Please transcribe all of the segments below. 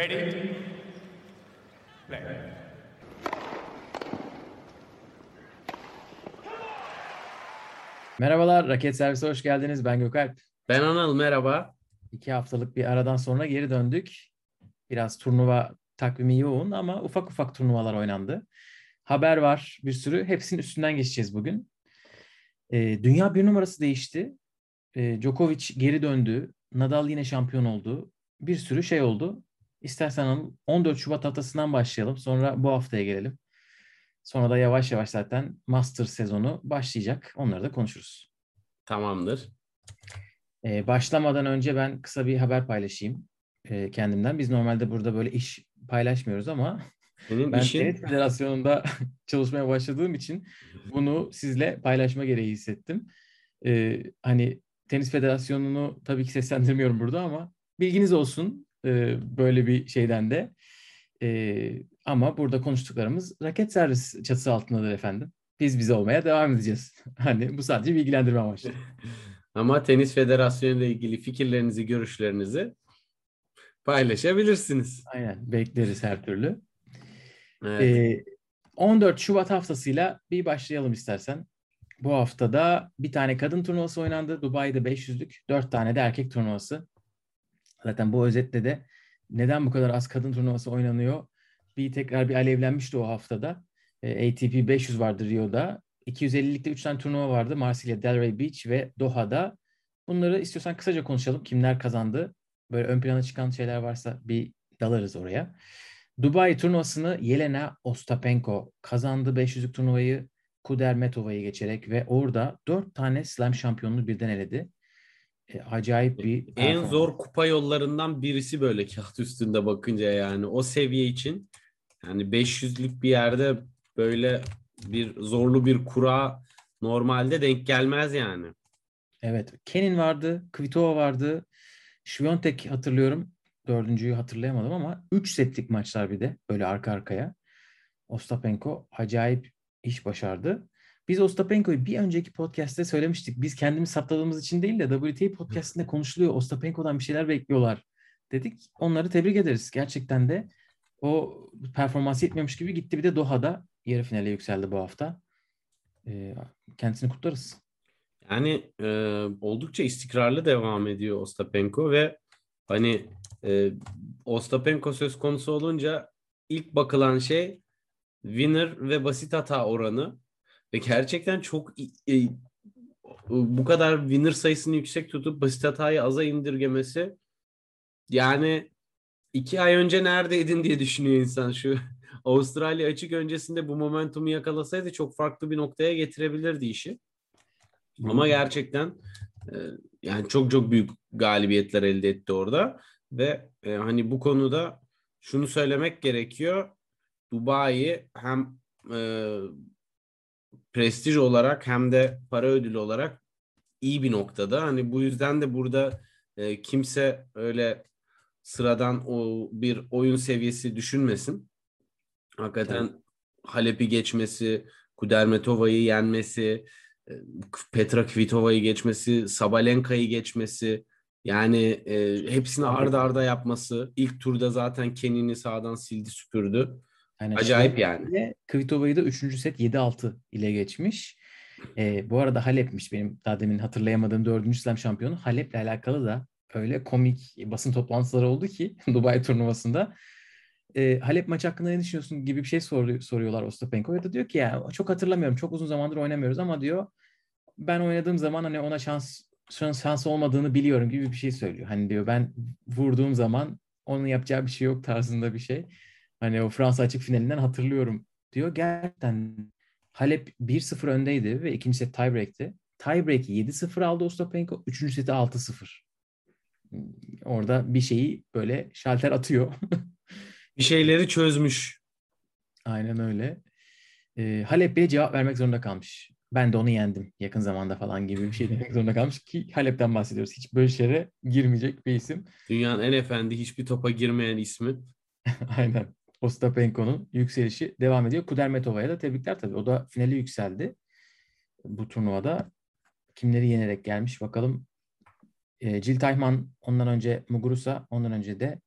Ready? Play. Merhabalar, Raket Servise hoş geldiniz. Ben Gökalp. Ben Anıl, merhaba. İki haftalık bir aradan sonra geri döndük. Biraz turnuva takvimi yoğun ama ufak ufak turnuvalar oynandı. Haber var bir sürü. Hepsinin üstünden geçeceğiz bugün. Ee, dünya bir numarası değişti. Ee, Djokovic geri döndü. Nadal yine şampiyon oldu. Bir sürü şey oldu. İstersen Anıl 14 Şubat haftasından başlayalım. Sonra bu haftaya gelelim. Sonra da yavaş yavaş zaten Master sezonu başlayacak. Onları da konuşuruz. Tamamdır. Ee, başlamadan önce ben kısa bir haber paylaşayım e, kendimden. Biz normalde burada böyle iş paylaşmıyoruz ama Senin ben işin Tenis Federasyonu'nda çalışmaya başladığım için bunu sizle paylaşma gereği hissettim. Ee, hani Tenis Federasyonu'nu tabii ki seslendirmiyorum burada ama bilginiz olsun e, böyle bir şeyden de. E, ama burada konuştuklarımız raket servis çatısı altındadır efendim. Biz bize olmaya devam edeceğiz. Hani bu sadece bilgilendirme amaçlı. ama Tenis Federasyonu ile ilgili fikirlerinizi, görüşlerinizi paylaşabilirsiniz. Aynen bekleriz her türlü. Evet. Ee, 14 Şubat haftasıyla bir başlayalım istersen. Bu haftada bir tane kadın turnuvası oynandı. Dubai'de 500'lük, 4 tane de erkek turnuvası. Zaten bu özetle de neden bu kadar az kadın turnuvası oynanıyor? Bir tekrar bir alevlenmişti o haftada. Ee, ATP 500 vardı Rio'da. 250'likte 3 tane turnuva vardı. Marsilya, Delray Beach ve Doha'da. Bunları istiyorsan kısaca konuşalım. Kimler kazandı? Böyle ön plana çıkan şeyler varsa bir dalarız oraya. Dubai turnuvasını Yelena Ostapenko kazandı 500'lük turnuvayı Kudermetova'yı geçerek ve orada 4 tane slam şampiyonluğu birden eledi. E, acayip bir en performans. zor kupa yollarından birisi böyle kağıt üstünde bakınca yani o seviye için yani 500'lük bir yerde böyle bir zorlu bir kura normalde denk gelmez yani. Evet. Kenin vardı, Kvitova vardı. Şviyontek hatırlıyorum. Dördüncüyü hatırlayamadım ama 3 setlik maçlar bir de böyle arka arkaya. Ostapenko acayip iş başardı. Biz Ostapenko'yu bir önceki podcast'te söylemiştik. Biz kendimiz saptadığımız için değil de WTA podcast'inde konuşuluyor. Ostapenko'dan bir şeyler bekliyorlar dedik. Onları tebrik ederiz. Gerçekten de o performansı yetmiyormuş gibi gitti. Bir de Doha'da yarı finale yükseldi bu hafta. Ee, kendisini kutlarız. Yani e, oldukça istikrarlı devam ediyor Ostapenko ve hani e, Ostapenko söz konusu olunca ilk bakılan şey winner ve basit hata oranı ve gerçekten çok e, bu kadar winner sayısını yüksek tutup basit hatayı aza indirgemesi yani iki ay önce neredeydin diye düşünüyor insan şu Avustralya açık öncesinde bu momentumu yakalasaydı çok farklı bir noktaya getirebilirdi işi. Ama gerçekten e, yani çok çok büyük galibiyetler elde etti orada ve e, hani bu konuda şunu söylemek gerekiyor. Dubai hem e, prestij olarak hem de para ödülü olarak iyi bir noktada. Hani bu yüzden de burada e, kimse öyle sıradan o bir oyun seviyesi düşünmesin. Hakikaten Halep'i geçmesi, Kudermetova'yı yenmesi, e, Petra Kvitova'yı geçmesi, Sabalenka'yı geçmesi, yani e, hepsini arda arda yapması. İlk turda zaten Kenin'i sağdan sildi süpürdü. Aynen. Acayip yani. Kvitova'yı da 3. set 7-6 ile geçmiş. Ee, bu arada Halep'miş benim daha demin hatırlayamadığım 4. slam şampiyonu. Halep'le alakalı da öyle komik basın toplantıları oldu ki Dubai turnuvasında. Ee, Halep maçı hakkında ne düşünüyorsun gibi bir şey sor, soruyorlar Ostapenko'ya da diyor ki ya çok hatırlamıyorum çok uzun zamandır oynamıyoruz ama diyor ben oynadığım zaman hani ona şans şans şansı olmadığını biliyorum gibi bir şey söylüyor. Hani diyor ben vurduğum zaman onun yapacağı bir şey yok tarzında bir şey. Hani o Fransa açık finalinden hatırlıyorum diyor. Gerçekten Halep 1-0 öndeydi ve ikinci set tiebreak'ti. Tiebreak'i 7-0 aldı Ostapenko. Üçüncü seti 6-0. Orada bir şeyi böyle şalter atıyor. Bir şeyleri çözmüş. Aynen öyle. Ee, Halep bile cevap vermek zorunda kalmış. Ben de onu yendim yakın zamanda falan gibi bir şey demek zorunda kalmış ki Halep'ten bahsediyoruz. Hiç böyle şeylere girmeyecek bir isim. Dünyanın en efendi hiçbir topa girmeyen ismi. Aynen. Ostapenko'nun yükselişi devam ediyor. Kudermetova'ya da tebrikler tabii. O da finali yükseldi. Bu turnuvada kimleri yenerek gelmiş bakalım. E, Jill Teichmann ondan önce Muguruza, ondan önce de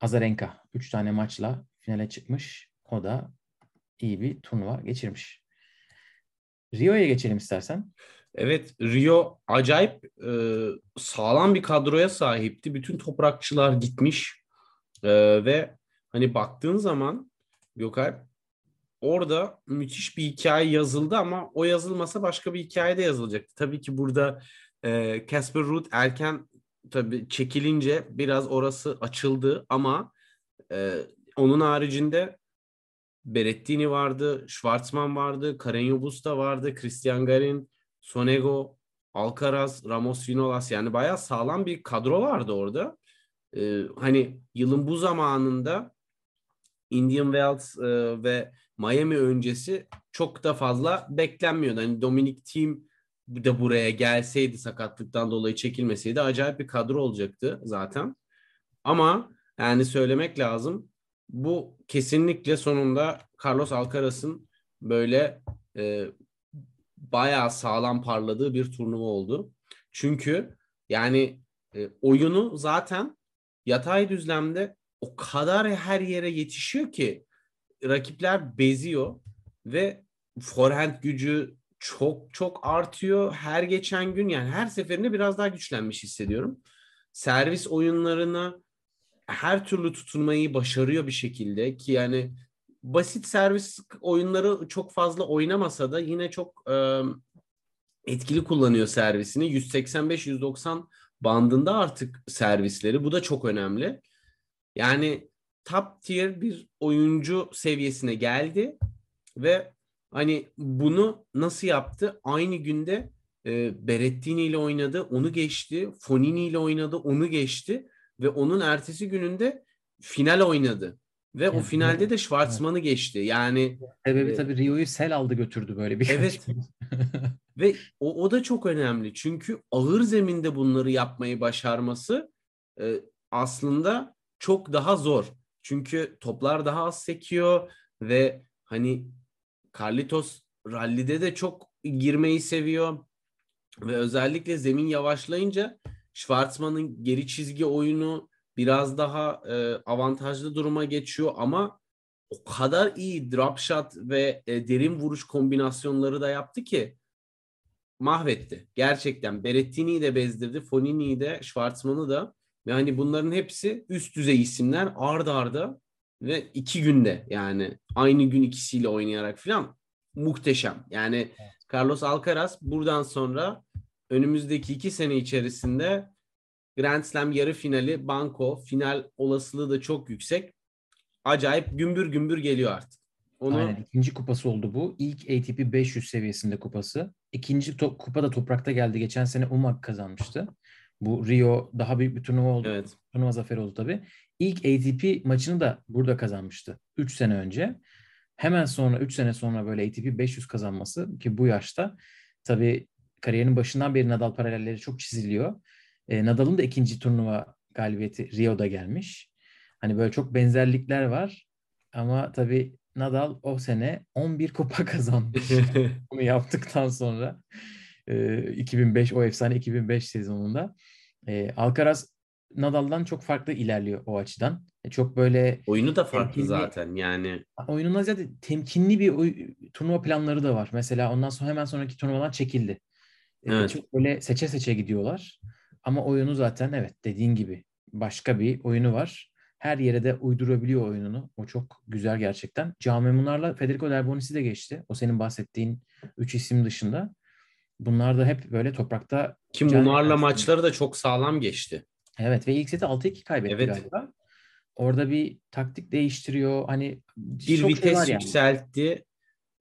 Azarenka 3 tane maçla finale çıkmış. O da iyi bir turnuva geçirmiş. Rio'ya geçelim istersen. Evet Rio acayip e, sağlam bir kadroya sahipti. Bütün toprakçılar gitmiş e, ve hani baktığın zaman Gökalp orada müthiş bir hikaye yazıldı ama o yazılmasa başka bir hikaye de yazılacaktı. Tabii ki burada Casper e, Ruud erken tabii çekilince biraz orası açıldı ama e, onun haricinde Berettini vardı, Schwarzman vardı, Carreño Busta vardı, Christian Garin, Sonego, Alcaraz, Ramos Vinolas yani bayağı sağlam bir kadro vardı orada. Ee, hani yılın bu zamanında Indian Wells e, ve Miami öncesi çok da fazla beklenmiyordu. Hani Dominic Thiem de buraya gelseydi sakatlıktan dolayı çekilmeseydi acayip bir kadro olacaktı zaten. Ama yani söylemek lazım bu kesinlikle sonunda Carlos Alcaraz'ın böyle e, bayağı sağlam parladığı bir turnuva oldu. Çünkü yani e, oyunu zaten yatay düzlemde o kadar her yere yetişiyor ki rakipler beziyor ve forehand gücü çok çok artıyor her geçen gün yani her seferinde biraz daha güçlenmiş hissediyorum. Servis oyunlarına her türlü tutunmayı başarıyor bir şekilde ki yani basit servis oyunları çok fazla oynamasa da yine çok e, etkili kullanıyor servisini. 185-190 bandında artık servisleri. Bu da çok önemli. Yani top tier bir oyuncu seviyesine geldi ve hani bunu nasıl yaptı? Aynı günde e, Berettini ile oynadı, onu geçti. Fonini ile oynadı, onu geçti ve onun ertesi gününde final oynadı. Ve evet, o finalde de Schwarzman'ı evet. geçti. Yani sebebi e, tabii Rio'yu sel aldı götürdü böyle bir. Evet. ve o, o da çok önemli. Çünkü ağır zeminde bunları yapmayı başarması e, aslında çok daha zor. Çünkü toplar daha az sekiyor ve hani Carlitos rallide de çok girmeyi seviyor. Ve özellikle zemin yavaşlayınca Schwarzman'ın geri çizgi oyunu biraz daha e, avantajlı duruma geçiyor ama o kadar iyi drop shot ve e, derin vuruş kombinasyonları da yaptı ki mahvetti. Gerçekten Berettini'yi de bezdirdi, Fonini'yi de, Schwarzman'ı da. Yani bunların hepsi üst düzey isimler ard arda ve iki günde yani aynı gün ikisiyle oynayarak falan muhteşem. Yani Carlos Alcaraz buradan sonra önümüzdeki iki sene içerisinde Grand Slam yarı finali banko final olasılığı da çok yüksek. Acayip gümbür gümbür geliyor artık. Onu... Aynen ikinci kupası oldu bu. İlk ATP 500 seviyesinde kupası. İkinci to- kupa da toprakta geldi. Geçen sene Umag kazanmıştı. Bu Rio daha büyük bir turnuva oldu. Evet. Turnuva zaferi oldu tabii. İlk ATP maçını da burada kazanmıştı. 3 sene önce. Hemen sonra 3 sene sonra böyle ATP 500 kazanması ki bu yaşta tabii kariyerinin başından beri Nadal paralelleri çok çiziliyor. E, Nadal'ın da ikinci turnuva galibiyeti Rio'da gelmiş. Hani böyle çok benzerlikler var. Ama tabii Nadal o sene 11 kupa kazanmış. Bunu yaptıktan sonra e, 2005 o efsane 2005 sezonunda. E, Alcaraz Nadal'dan çok farklı ilerliyor o açıdan. E, çok böyle oyunu da farklı temkinli, zaten yani. Oyununa zaten temkinli bir oy, turnuva planları da var. Mesela ondan sonra hemen sonraki turnuvadan çekildi. E, evet. Çok böyle seçe seçe gidiyorlar. Ama oyunu zaten evet dediğin gibi başka bir oyunu var. Her yere de uydurabiliyor oyununu. O çok güzel gerçekten. Camimunlarla Federico Delbonis'i de geçti. O senin bahsettiğin üç isim dışında. Bunlar da hep böyle toprakta... Kim bunlarla maçları da çok sağlam geçti. Evet ve ilk seti 6-2 kaybetti evet. galiba. Orada bir taktik değiştiriyor. Hani bir vites şey yükseltti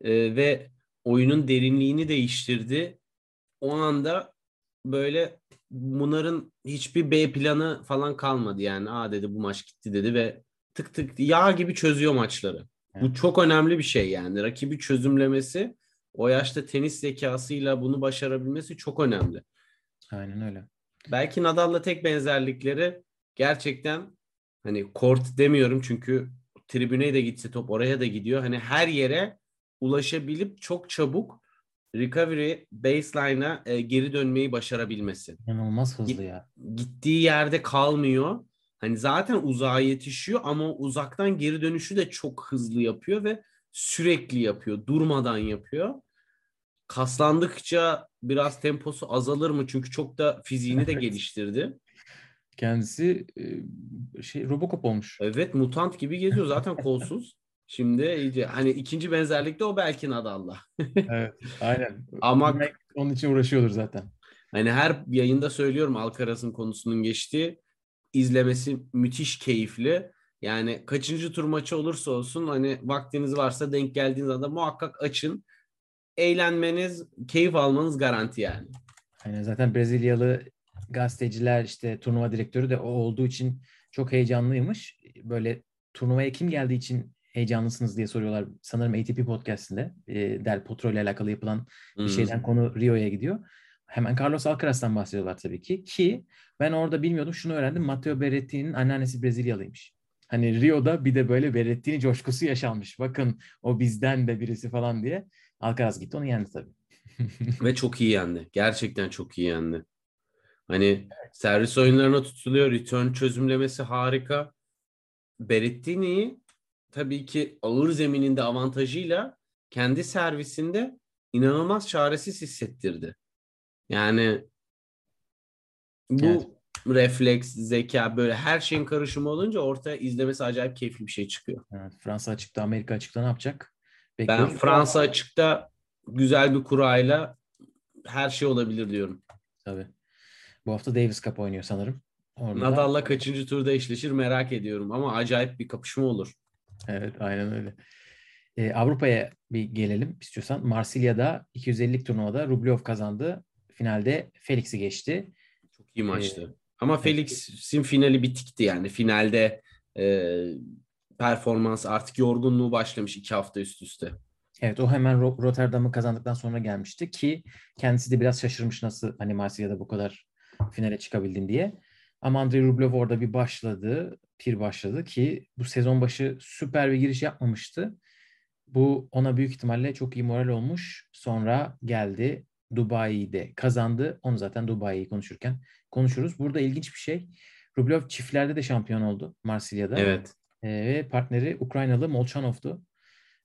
e, ve oyunun derinliğini değiştirdi. O anda böyle bunların hiçbir B planı falan kalmadı yani. Aa dedi bu maç gitti dedi ve tık tık yağ gibi çözüyor maçları. Evet. Bu çok önemli bir şey yani. Rakibi çözümlemesi o yaşta tenis zekasıyla bunu başarabilmesi çok önemli. Aynen öyle. Belki Nadal'la tek benzerlikleri gerçekten hani kort demiyorum çünkü tribüne de gitse top oraya da gidiyor. Hani her yere ulaşabilip çok çabuk recovery baseline'a e, geri dönmeyi başarabilmesi. İnanılmaz hızlı ya. Gittiği yerde kalmıyor hani zaten uzağa yetişiyor ama uzaktan geri dönüşü de çok hızlı yapıyor ve sürekli yapıyor. Durmadan yapıyor. Kaslandıkça biraz temposu azalır mı? Çünkü çok da fiziğini de geliştirdi. Kendisi e, şey Robocop olmuş. Evet mutant gibi geziyor zaten kolsuz. Şimdi iyice hani ikinci benzerlikte o belki Nadal'la. Evet, aynen. Ama onun için uğraşıyordur zaten. hani her yayında söylüyorum Alcaraz'ın konusunun geçtiği izlemesi müthiş keyifli. Yani kaçıncı tur maçı olursa olsun hani vaktiniz varsa denk geldiğiniz anda muhakkak açın. Eğlenmeniz, keyif almanız garanti yani. Aynen zaten Brezilyalı gazeteciler işte turnuva direktörü de o olduğu için çok heyecanlıymış. Böyle turnuvaya kim geldiği için heyecanlısınız diye soruyorlar. Sanırım ATP podcastinde e, Del Potro ile alakalı yapılan bir Hmm. şeyden konu Rio'ya gidiyor. Hemen Carlos Alcaraz'dan bahsediyorlar tabii ki. Ki ben orada bilmiyordum şunu öğrendim. Matteo Berrettini'nin anneannesi Brezilyalıymış. Hani Rio'da bir de böyle Berrettini coşkusu yaşanmış. Bakın o bizden de birisi falan diye. Alcaraz gitti onu yendi tabii. Ve çok iyi yendi. Gerçekten çok iyi yendi. Hani servis oyunlarına tutuluyor. Return çözümlemesi harika. Berrettini'yi tabii ki ağır zemininde avantajıyla kendi servisinde inanılmaz çaresiz hissettirdi. Yani bu Evet. refleks, zeka böyle her şeyin karışımı olunca ortaya izlemesi acayip keyifli bir şey çıkıyor. Evet, Fransa açıkta, Amerika açıkta ne yapacak? Ben Bekliyoruz. Fransa açıkta güzel bir kurayla her şey olabilir diyorum. Tabii. Bu hafta Davis Cup oynuyor sanırım. Orada da- Nadal'la kaçıncı turda eşleşir merak ediyorum ama acayip bir kapışma olur. Evet, aynen öyle. Ee, Avrupa'ya bir gelelim istiyorsan. Marsilya'da 250'lik turnuvada Rublev kazandı. Finalde Felix'i geçti. Çok iyi Ee, maçtı. Ama Felix'in finali bitikti yani. Finalde e, performans artık yorgunluğu başlamış iki hafta üst üste. Evet, o hemen Ro- Rotterdam'ı kazandıktan sonra gelmişti ki kendisi de biraz şaşırmış nasıl hani Marsilya'da bu kadar finale çıkabildim diye. Ama Andrei Rublev orada bir başladı, pir başladı ki bu sezon başı süper bir giriş yapmamıştı. Bu ona büyük ihtimalle çok iyi moral olmuş. Sonra geldi Dubai'de kazandı. Onu zaten Dubai'yi konuşurken konuşuruz. Burada ilginç bir şey. Rublev çiftlerde de şampiyon oldu Marsilya'da. Evet. Ve partneri Ukraynalı Molchanov'du.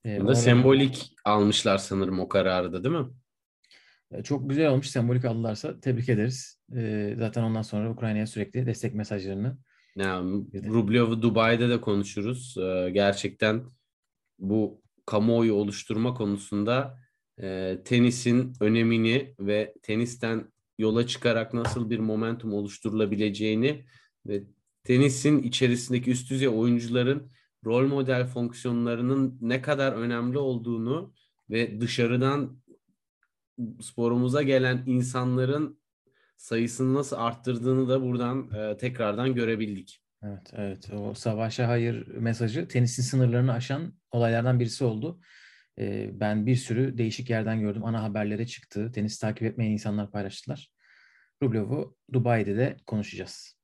Ee, Burada sembolik almışlar sanırım o kararı da değil mi? E, Çok güzel olmuş. Sembolik aldılarsa tebrik ederiz. Ee, zaten ondan sonra Ukrayna'ya sürekli destek mesajlarını. Yani Evet. Rublev'i Dubai'de de konuşuruz. Ee, gerçekten bu kamuoyu oluşturma konusunda e, tenisin önemini ve tenisten yola çıkarak nasıl bir momentum oluşturulabileceğini ve tenisin içerisindeki üst düzey oyuncuların rol model fonksiyonlarının ne kadar önemli olduğunu ve dışarıdan sporumuza gelen insanların sayısını nasıl arttırdığını da buradan e, tekrardan görebildik. Evet, evet. O savaşa hayır mesajı tenisin sınırlarını aşan olaylardan birisi oldu. Ee, ben bir sürü değişik yerden gördüm. Ana haberlere çıktı. Tenis takip etmeyen insanlar paylaştılar. Rublev'u Dubai'de de konuşacağız.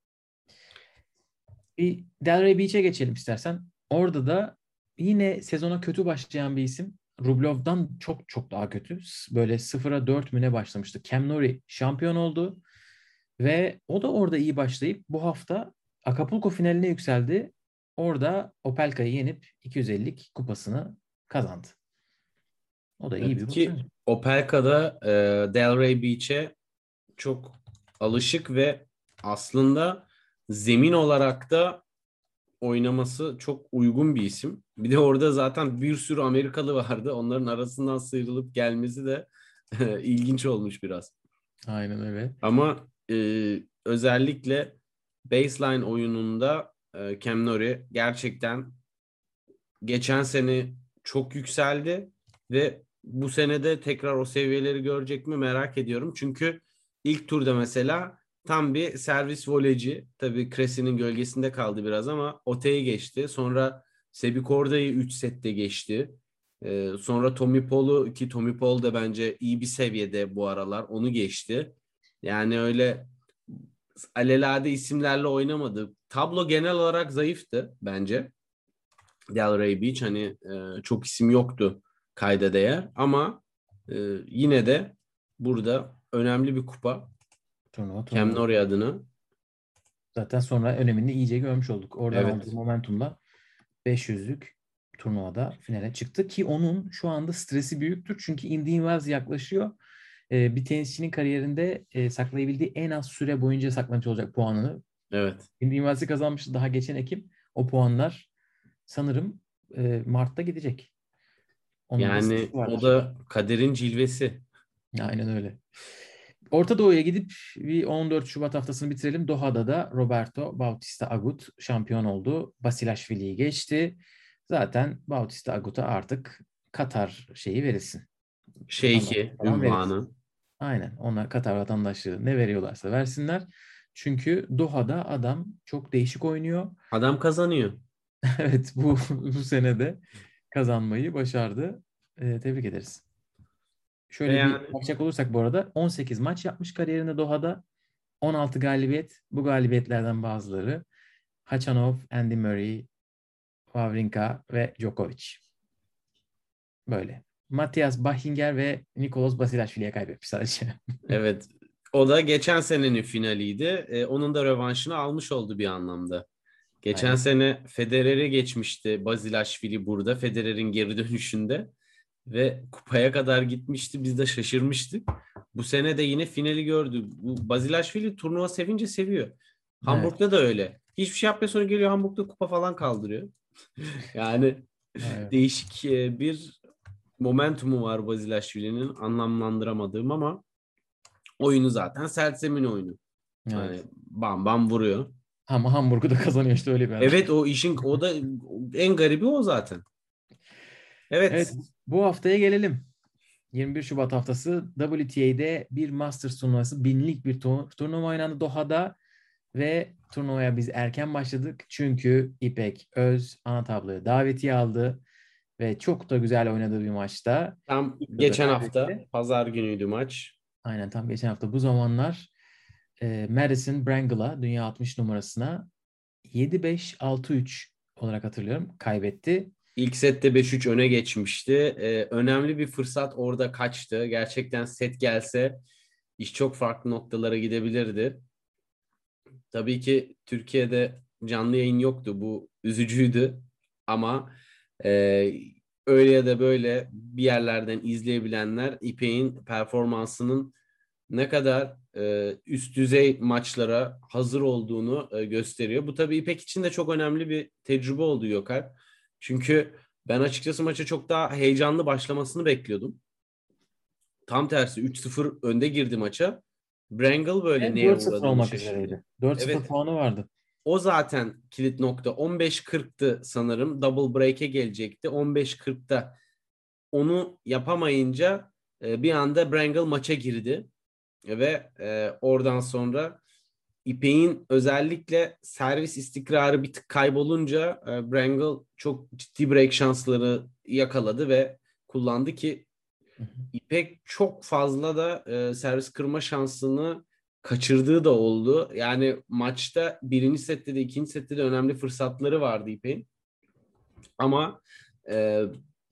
Bir Delray Beach'e geçelim istersen. Orada da yine sezona kötü başlayan bir isim. Rublev'dan çok çok daha kötü. Böyle 0'a 4 müne başlamıştı. Cam Nori şampiyon oldu. Ve o da orada iyi başlayıp bu hafta Acapulco finaline yükseldi. Orada Opelka'yı yenip 250'lik kupasını kazandı. O da iyi Evet bir ki başarı. Opelka'da e, Delray Beach'e çok alışık ve aslında zemin olarak da oynaması çok uygun bir isim. Bir de orada zaten bir sürü Amerikalı vardı. Onların arasından sıyrılıp gelmesi de ilginç olmuş biraz. Aynen öyle. Ama e, özellikle baseline oyununda e, Cam Nori gerçekten geçen sene çok yükseldi ve bu senede tekrar o seviyeleri görecek mi merak ediyorum. Çünkü ilk turda mesela tam bir servis voleyci. Tabii Cressy'nin gölgesinde kaldı biraz ama Ote'yi geçti. Sonra Sebi Korda'yı 3 sette geçti. Ee, sonra Tommy Paul'u ki Tommy Paul da bence iyi bir seviyede bu aralar onu geçti. Yani öyle alelade isimlerle oynamadı. Tablo genel olarak zayıftı bence. Delray Beach hani e, çok isim yoktu kayda değer ama e, yine de burada önemli bir kupa Turnuva, Cam turnuva. Nori adına. Zaten sonra önemini iyice görmüş olduk. Oradan Evet. aldığı momentumla 500'lük turnuvada finale çıktı ki onun şu anda stresi büyüktür. Çünkü Indian Wells yaklaşıyor. Ee, bir tenisçinin kariyerinde e, saklayabildiği en az süre boyunca saklamış olacak puanını. Evet. Indian Wells'i kazanmıştı daha geçen Ekim. O puanlar sanırım e, Mart'ta gidecek. Onun da Yani stresi o da kaderin cilvesi. Aynen öyle. Orta Doğu'ya gidip bir 14 Şubat haftasını bitirelim. Doha'da da Roberto Bautista Agut şampiyon oldu. Basilashvili'yi geçti. Zaten Bautista Agut'a artık Katar şeyi verilsin. Şeyhi ünvanı. Aynen. Ona Katar vatandaşlığı ne veriyorlarsa versinler. Çünkü Doha'da adam çok değişik oynuyor. Adam kazanıyor. Evet bu bu sene de kazanmayı başardı. Ee, tebrik ederiz. Şöyle Yani- bir bakacak olursak bu arada 18 maç yapmış kariyerinde Doha'da. 16 galibiyet. Bu galibiyetlerden bazıları Hachanov, Andy Murray, Wawrinka ve Djokovic. Böyle. Matias Bachinger ve Nikolas Basilashvili'ye kaybetmiş sadece. Evet. O da geçen senenin finaliydi. Ee, onun da rövanşını almış oldu bir anlamda. Geçen Aynen. sene Federer'i geçmişti Bazilashvili burada. Federer'in geri dönüşünde. Ve kupaya kadar gitmişti. Biz de şaşırmıştık. Bu sene de yine finali gördü. Bu Bazilashvili turnuva sevince seviyor. Hamburg'da da öyle. Hiçbir şey yapmıyor sonra geliyor Hamburg'da kupa falan kaldırıyor. yani Evet. değişik e, bir momentumu var Bazilashvili'nin anlamlandıramadığım ama oyunu zaten Seltzemin oyunu. Yani Evet. bam bam vuruyor. Ama Hamburg'u da kazanıyor işte öyle bir adam. Evet o işin o da en garibi o zaten. Evet. Evet, bu haftaya gelelim. 21 Şubat haftası WTA'de bir Masters turnuvası, binlik bir tu- turnuva oynandı Doha'da ve turnuvaya biz erken başladık. Çünkü İpek Öz ana tabloya davetiye aldı ve çok da güzel oynadığı bir maçta. Tam geçen hafta pazar günüydü maç. Aynen tam geçen hafta bu zamanlar e, Madison Brangle'a dünya 60 numarasına 7-5-6-3 olarak hatırlıyorum kaybetti. İlk sette 5-3 öne geçmişti. Ee, önemli bir fırsat orada kaçtı. Gerçekten set gelse iş çok farklı noktalara gidebilirdi. Tabii ki Türkiye'de canlı yayın yoktu. Bu üzücüydü. Ama e, öyle ya da böyle bir yerlerden izleyebilenler İpek'in performansının ne kadar e, üst düzey maçlara hazır olduğunu e, gösteriyor. Bu tabii İpek için de çok önemli bir tecrübe oldu Gökalp. Çünkü ben açıkçası maça çok daha heyecanlı başlamasını bekliyordum. Tam tersi 3-0 önde girdi maça. Brangle böyle Ve neye 4-0 uğradığını olmak şaşırdı. üzereydi. 4-0 Evet. puanı vardı. O zaten kilit nokta. 15-40'tı sanırım. Double break'e gelecekti. 15-40'da onu yapamayınca e, bir anda Brangle maça girdi. Ve e, oradan sonra İpek'in özellikle servis istikrarı bir tık kaybolunca e, Brangle çok ciddi break şansları yakaladı ve kullandı ki. İpek çok fazla da e, servis kırma şansını kaçırdığı da oldu. Yani maçta birinci sette de ikinci sette de önemli fırsatları vardı İpek'in. Ama e,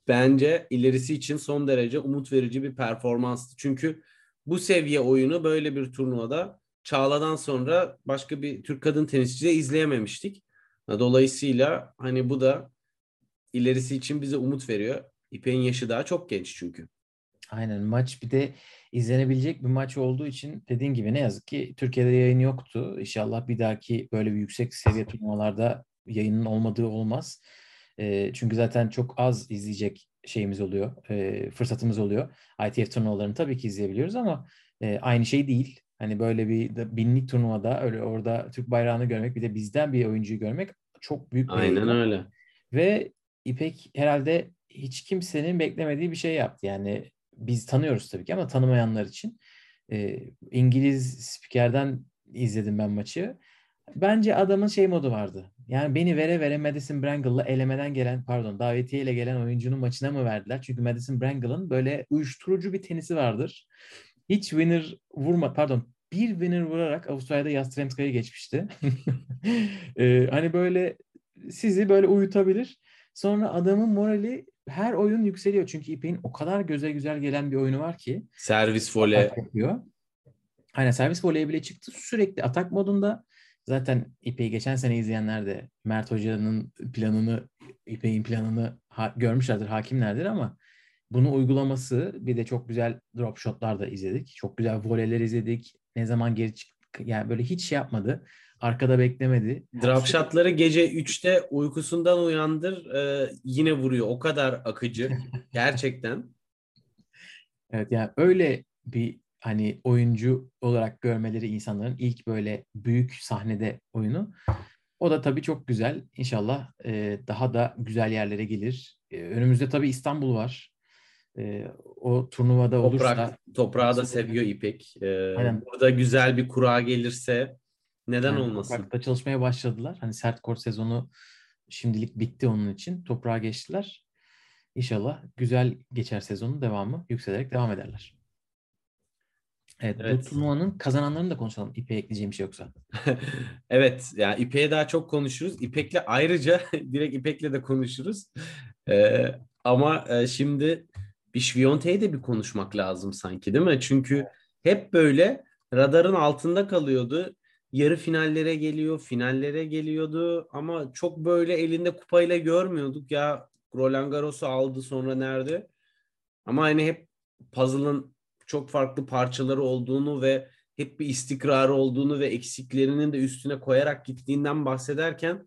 bence ilerisi için son derece umut verici bir performanstı. Çünkü bu seviye oyunu böyle bir turnuvada Çağla'dan sonra başka bir Türk kadın tenisçi de izleyememiştik. Dolayısıyla hani bu da ilerisi için bize umut veriyor. İpek'in yaşı daha çok genç çünkü. Aynen maç bir de izlenebilecek bir maç olduğu için dediğin gibi ne yazık ki Türkiye'de yayın yoktu. İnşallah bir dahaki böyle bir yüksek seviye turnuvalarda yayının olmadığı olmaz. E, çünkü zaten çok az izleyecek şeyimiz oluyor, e, fırsatımız oluyor. ITF turnuvalarını tabii ki izleyebiliyoruz ama e, aynı şey değil. Hani böyle bir binlik turnuvada öyle orada Türk bayrağını görmek bir de bizden bir oyuncuyu görmek çok büyük bir Aynen heyecan. öyle. Ve İpek herhalde hiç kimsenin beklemediği bir şey yaptı. Yani biz tanıyoruz tabii ki ama tanımayanlar için e, İngiliz spikerden izledim ben maçı. Bence adamın şey modu vardı. Yani beni vere vere Madison Brangle'la elemeden gelen pardon davetiye ile gelen oyuncunun maçına mı verdiler? Çünkü Madison Brangle'ın böyle uyuşturucu bir tenisi vardır. Hiç winner vurma pardon bir winner vurarak Avustralya'da Yastremska'yı geçmişti. E, hani böyle sizi böyle uyutabilir. Sonra adamın morali her oyun yükseliyor. Çünkü İpek'in o kadar göze güzel gelen bir oyunu var ki. Servis vole. atak yapıyor. Aynen servis voleye bile çıktı. Sürekli atak modunda. Zaten İpek'i geçen sene izleyenler de Mert Hoca'nın planını, İpek'in planını ha- görmüşlerdir, hakimlerdir ama bunu uygulaması bir de çok güzel drop shotlar da izledik. Çok güzel voleyler izledik. Ne zaman geri çık yani böyle hiç şey yapmadı. Arkada beklemedi. Drop shotları gece 3'te uykusundan uyandır e, yine vuruyor. O kadar akıcı. Gerçekten. Evet yani öyle bir hani oyuncu olarak görmeleri insanların ilk böyle büyük sahnede oyunu. O da tabii çok güzel. İnşallah e, daha da güzel yerlere gelir. E, önümüzde tabii İstanbul var. E, o turnuvada olursa Toprak, toprağı da seviyor İpek. E, Aynen. burada güzel bir kura gelirse neden yani olmasın? toprakta çalışmaya başladılar. Hani sert kort sezonu şimdilik bitti onun için. Toprağa geçtiler. İnşallah güzel geçer sezonun devamı. Yükselerek devam ederler. Evet, Evet. bu turnuvanın kazananlarını da konuşalım. İpe ekleyeceğim bir şey yoksa. evet yani İpek'e daha çok konuşuruz. İpek'le ayrıca direkt İpek'le de konuşuruz. Ee, ama e, şimdi bir Şviyonte'yi de bir konuşmak lazım sanki değil mi? Çünkü hep böyle radarın altında kalıyordu. Yarı finallere geliyor, finallere geliyordu ama çok böyle elinde kupayla görmüyorduk. Ya Roland Garros'u aldı sonra nerede? Ama hani hep puzzle'ın çok farklı parçaları olduğunu ve hep bir istikrarı olduğunu ve eksiklerinin de üstüne koyarak gittiğinden bahsederken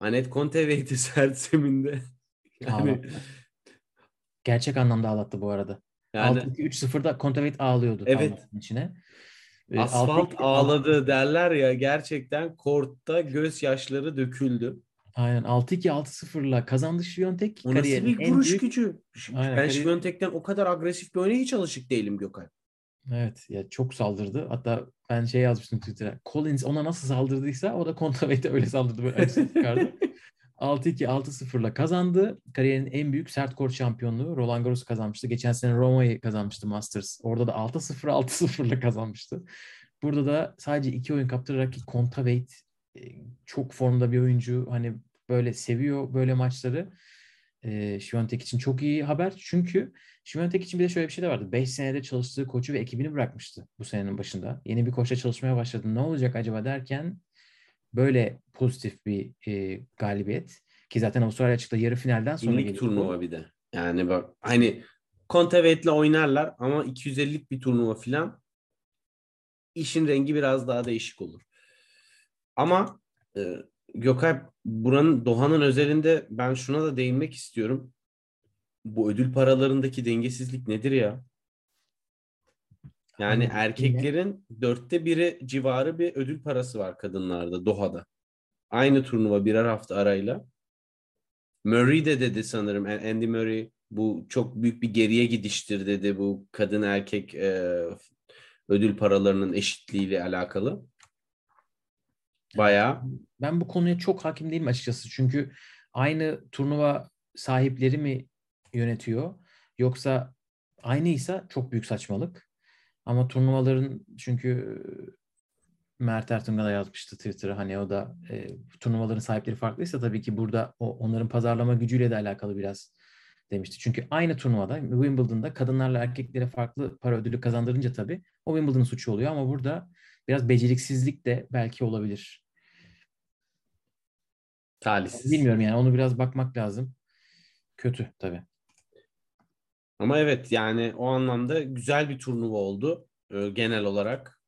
Anet Kontaveit sert zeminde yani, Ağlattı. Gerçek anlamda ağlattı bu arada. yani 6-2-3-0'da Kontaveit ağlıyordu Evet. içine. Ee, asfalt 6-2 ağladı derler ya gerçekten kortta gözyaşları döküldü. Aynen 6-2-6-0'la kazandı Şviyontek. O nasıl bir vuruş büyük- gücü? Aynen, ben Şviyontek'ten o kadar agresif bir oyuna hiç alışık değilim Gökay. Evet ya çok saldırdı. Hatta ben şey yazmıştım Twitter'a. Collins ona nasıl saldırdıysa o da Kontaveit'e öyle saldırdı. Böyle çıkardı. 6-2 6-0'la kazandı. Kariyerinin en büyük sert kort şampiyonluğu. Roland Garros kazanmıştı. Geçen sene Roma'yı kazanmıştı Masters. Orada da 6-0 6-0'la kazanmıştı. Burada da sadece iki oyun kaptırarak ki Kontaveit e, çok formda bir oyuncu. Hani böyle seviyor böyle maçları. E, Şiviyontek için çok iyi haber. Çünkü Şiviyontek için bir de şöyle bir şey de vardı. 5 senede çalıştığı koçu ve ekibini bırakmıştı bu senenin başında. Yeni bir koçla çalışmaya başladı. Ne olacak acaba derken böyle pozitif bir e, galibiyet. Ki zaten Avustralya açıkta yarı finalden sonra İlk geliyor. bu. turnuva bir de. Yani bak hani Kontaveit'le oynarlar ama 250'lik bir turnuva filan işin rengi biraz daha değişik olur. Ama e, Gökay buranın Doha'nın özelinde ben şuna da değinmek istiyorum. Bu ödül paralarındaki dengesizlik nedir ya? Yani Hani erkeklerin dörtte biri civarı bir ödül parası var kadınlarda Doha'da. Aynı turnuva birer hafta arayla. Murray de dedi sanırım. Andy Murray bu çok büyük bir geriye gidiştir dedi bu kadın erkek e, ödül paralarının eşitliğiyle alakalı. Bayağı Ben bu konuya çok hakim değilim açıkçası. Çünkü aynı turnuva sahipleri mi yönetiyor yoksa aynıysa çok büyük saçmalık. Ama turnuvaların çünkü Mert Ertunga da yazmıştı Twitter'a hani o da e, turnuvaların sahipleri farklıysa tabii ki burada o, onların pazarlama gücüyle de alakalı biraz demişti. Çünkü aynı turnuvada Wimbledon'da kadınlarla erkeklere farklı para ödülü kazandırınca tabii o Wimbledon'ın suçu oluyor ama burada biraz beceriksizlik de belki olabilir. talihsiz. Bilmiyorum yani onu biraz bakmak lazım. Kötü tabii. Ama evet yani o anlamda güzel bir turnuva oldu e, genel olarak.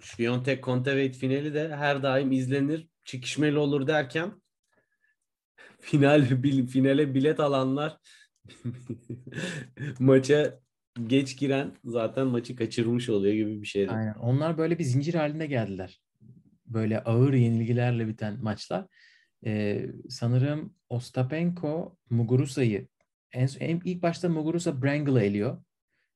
Şviyontek Kontaveit finali de her daim izlenir, çekişmeli olur derken final bil- finale bilet alanlar maça geç giren zaten maçı kaçırmış oluyor gibi bir şeydi. Aynen. Onlar böyle bir zincir halinde geldiler. Böyle ağır yenilgilerle biten maçlar. Ee, sanırım Ostapenko Muguruza'yı en, en ilk başta Muguruza Brangle'ı eliyor.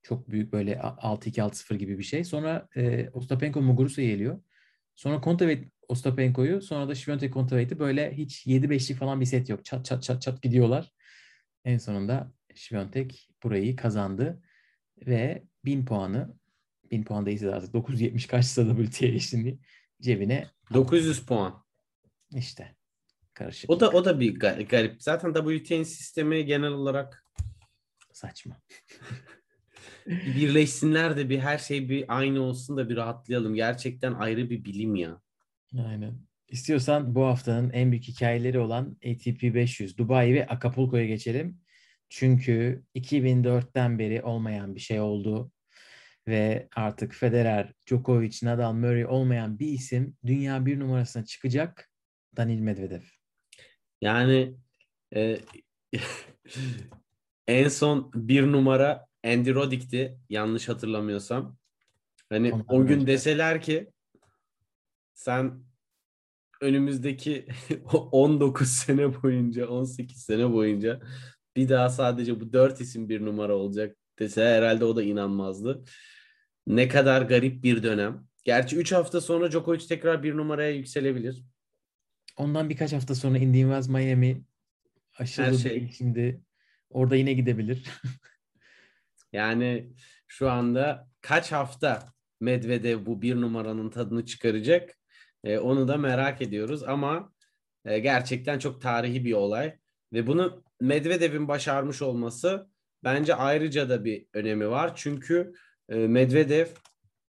Çok büyük böyle 6-2-6-0 gibi bir şey. Sonra e, Ostapenko Muguruza'yı eliyor. Sonra Kontaveit Ostapenko'yu sonra da Świątek Kontaveit'i böyle hiç 7-5'lik falan bir set yok. Çat çat çat çat gidiyorlar. En sonunda Świątek burayı kazandı ve 1000 puanı 1000 puan değilse de artık 970 kaçsa WTA eşliğini cebine 900 puan. işte karışık. O da o da bir ga- garip. Zaten WTA'nin sistemi genel olarak saçma. birleşsinler de bir her şey bir aynı olsun da bir rahatlayalım. Gerçekten ayrı bir bilim ya. Aynen. İstiyorsan bu haftanın en büyük hikayeleri olan ATP 500, Dubai ve Acapulco'ya geçelim. Çünkü 2004'ten beri olmayan bir şey oldu ve artık Federer, Djokovic, Nadal, Murray olmayan bir isim dünya bir numarasına çıkacak. Danil Medvedev. Yani e, en son bir numara Andy Roddick'ti yanlış hatırlamıyorsam. Hani Ondan o gün önce. deseler ki sen önümüzdeki 19 sene boyunca 18 sene boyunca bir daha sadece bu dört isim bir numara olacak dese herhalde o da inanmazdı. Ne kadar garip bir dönem. Gerçi 3 hafta sonra Djokovic tekrar bir numaraya yükselebilir. Ondan birkaç hafta sonra Indian Miami aşırı Her şey. şimdi orada yine gidebilir. Yani şu anda kaç hafta Medvedev bu bir numaranın tadını çıkaracak? E, onu da merak ediyoruz ama e, gerçekten çok tarihi bir olay ve bunu Medvedev'in başarmış olması bence ayrıca da bir önemi var. Çünkü e, Medvedev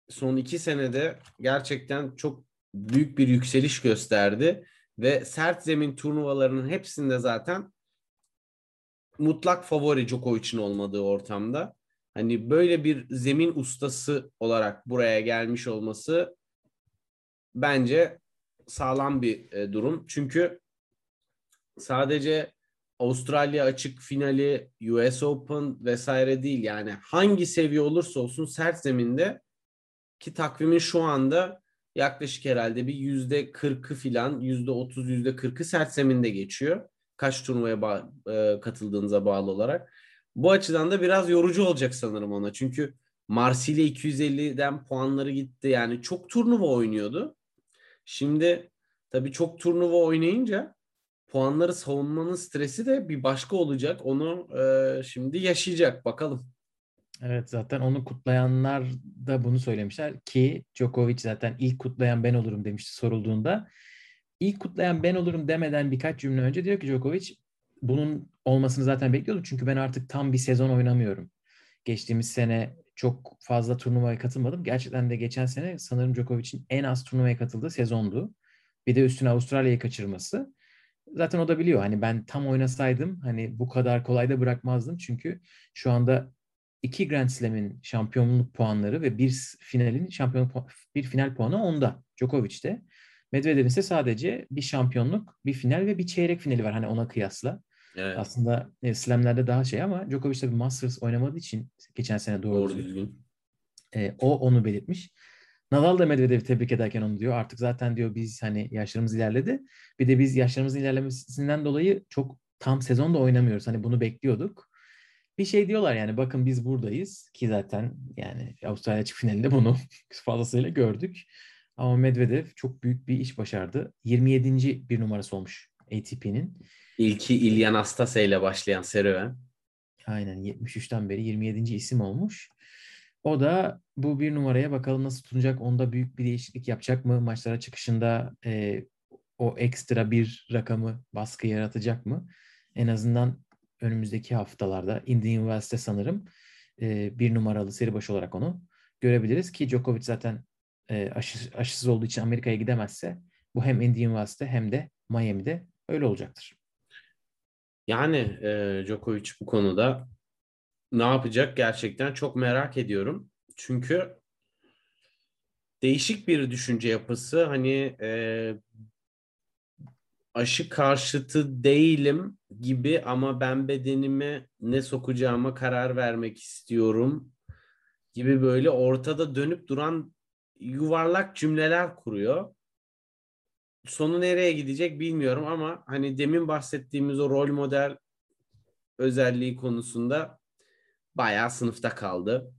son iki senede gerçekten çok büyük bir yükseliş gösterdi ve sert zemin turnuvalarının hepsinde zaten mutlak favori Djokovic'in olmadığı ortamda. Hani böyle bir zemin ustası olarak buraya gelmiş olması bence sağlam bir e, durum. Çünkü sadece Avustralya açık finali, US Open vesaire değil yani hangi seviye olursa olsun sert zeminde ki takvimin şu anda yaklaşık herhalde bir yüzde kırkı filan yüzde otuz yüzde kırkı sert zeminde geçiyor. Kaç turnuvaya ba- e, katıldığınıza bağlı olarak. Bu açıdan da biraz yorucu olacak sanırım ona. Çünkü Marsilya 250'den puanları gitti. Yani çok turnuva oynuyordu. Şimdi tabii çok turnuva oynayınca puanları savunmanın stresi de bir başka olacak. Onu e, şimdi yaşayacak. Bakalım. Evet zaten onu kutlayanlar da bunu söylemişler ki Djokovic zaten ilk kutlayan ben olurum demişti sorulduğunda. İlk kutlayan ben olurum demeden birkaç cümle önce diyor ki Djokovic bunun olmasını zaten bekliyordum çünkü ben artık tam bir sezon oynamıyorum. Geçtiğimiz sene çok fazla turnuvaya katılmadım. Gerçekten de geçen sene sanırım Djokovic'in en az turnuvaya katıldığı sezondu. Bir de üstüne Avustralya'yı kaçırması. Zaten o da biliyor hani ben tam oynasaydım hani bu kadar kolay da bırakmazdım. Çünkü şu anda iki Grand Slam'in şampiyonluk puanları ve bir finalin şampiyonluk pu- bir final puanı onda Djokovic'te. Medvedev'in ise sadece bir şampiyonluk, bir final ve bir çeyrek finali var hani ona kıyasla. Evet. Aslında e, Slam'lerde daha şey ama Djokovic tabii Masters oynamadığı için geçen sene doğru, Doğru düzgün. E, o onu belirtmiş. Nadal da Medvedev'i tebrik ederken onu diyor. Artık zaten diyor biz hani yaşlarımız ilerledi. Bir de biz yaşlarımızın ilerlemesinden dolayı çok tam sezonda oynamıyoruz. Hani bunu bekliyorduk. Bir şey diyorlar yani bakın biz buradayız ki zaten yani Avustralya açık finalinde bunu fazlasıyla gördük. Ama Medvedev çok büyük bir iş başardı. 27. bir numarası olmuş ATP'nin. İlki İlyan Astase ile başlayan serüven. Aynen 73'ten beri 27. isim olmuş. O da bu bir numaraya bakalım nasıl tutunacak. Onda büyük bir değişiklik yapacak mı? Maçlara çıkışında e, o ekstra bir rakamı baskı yaratacak mı? En azından önümüzdeki haftalarda Indian Wells'te sanırım e, bir numaralı seri başı olarak onu görebiliriz ki Djokovic zaten e, aşı, aşısız olduğu için Amerika'ya gidemezse bu hem Indian Wells'te hem de Miami'de öyle olacaktır. Yani e, Djokovic bu konuda ne yapacak gerçekten çok merak ediyorum. Çünkü değişik bir düşünce yapısı. Hani e, aşı karşıtı değilim gibi ama ben bedenime ne sokacağıma karar vermek istiyorum gibi böyle ortada dönüp duran yuvarlak cümleler kuruyor. Sonu nereye gidecek bilmiyorum ama hani demin bahsettiğimiz o rol model özelliği konusunda bayağı sınıfta kaldı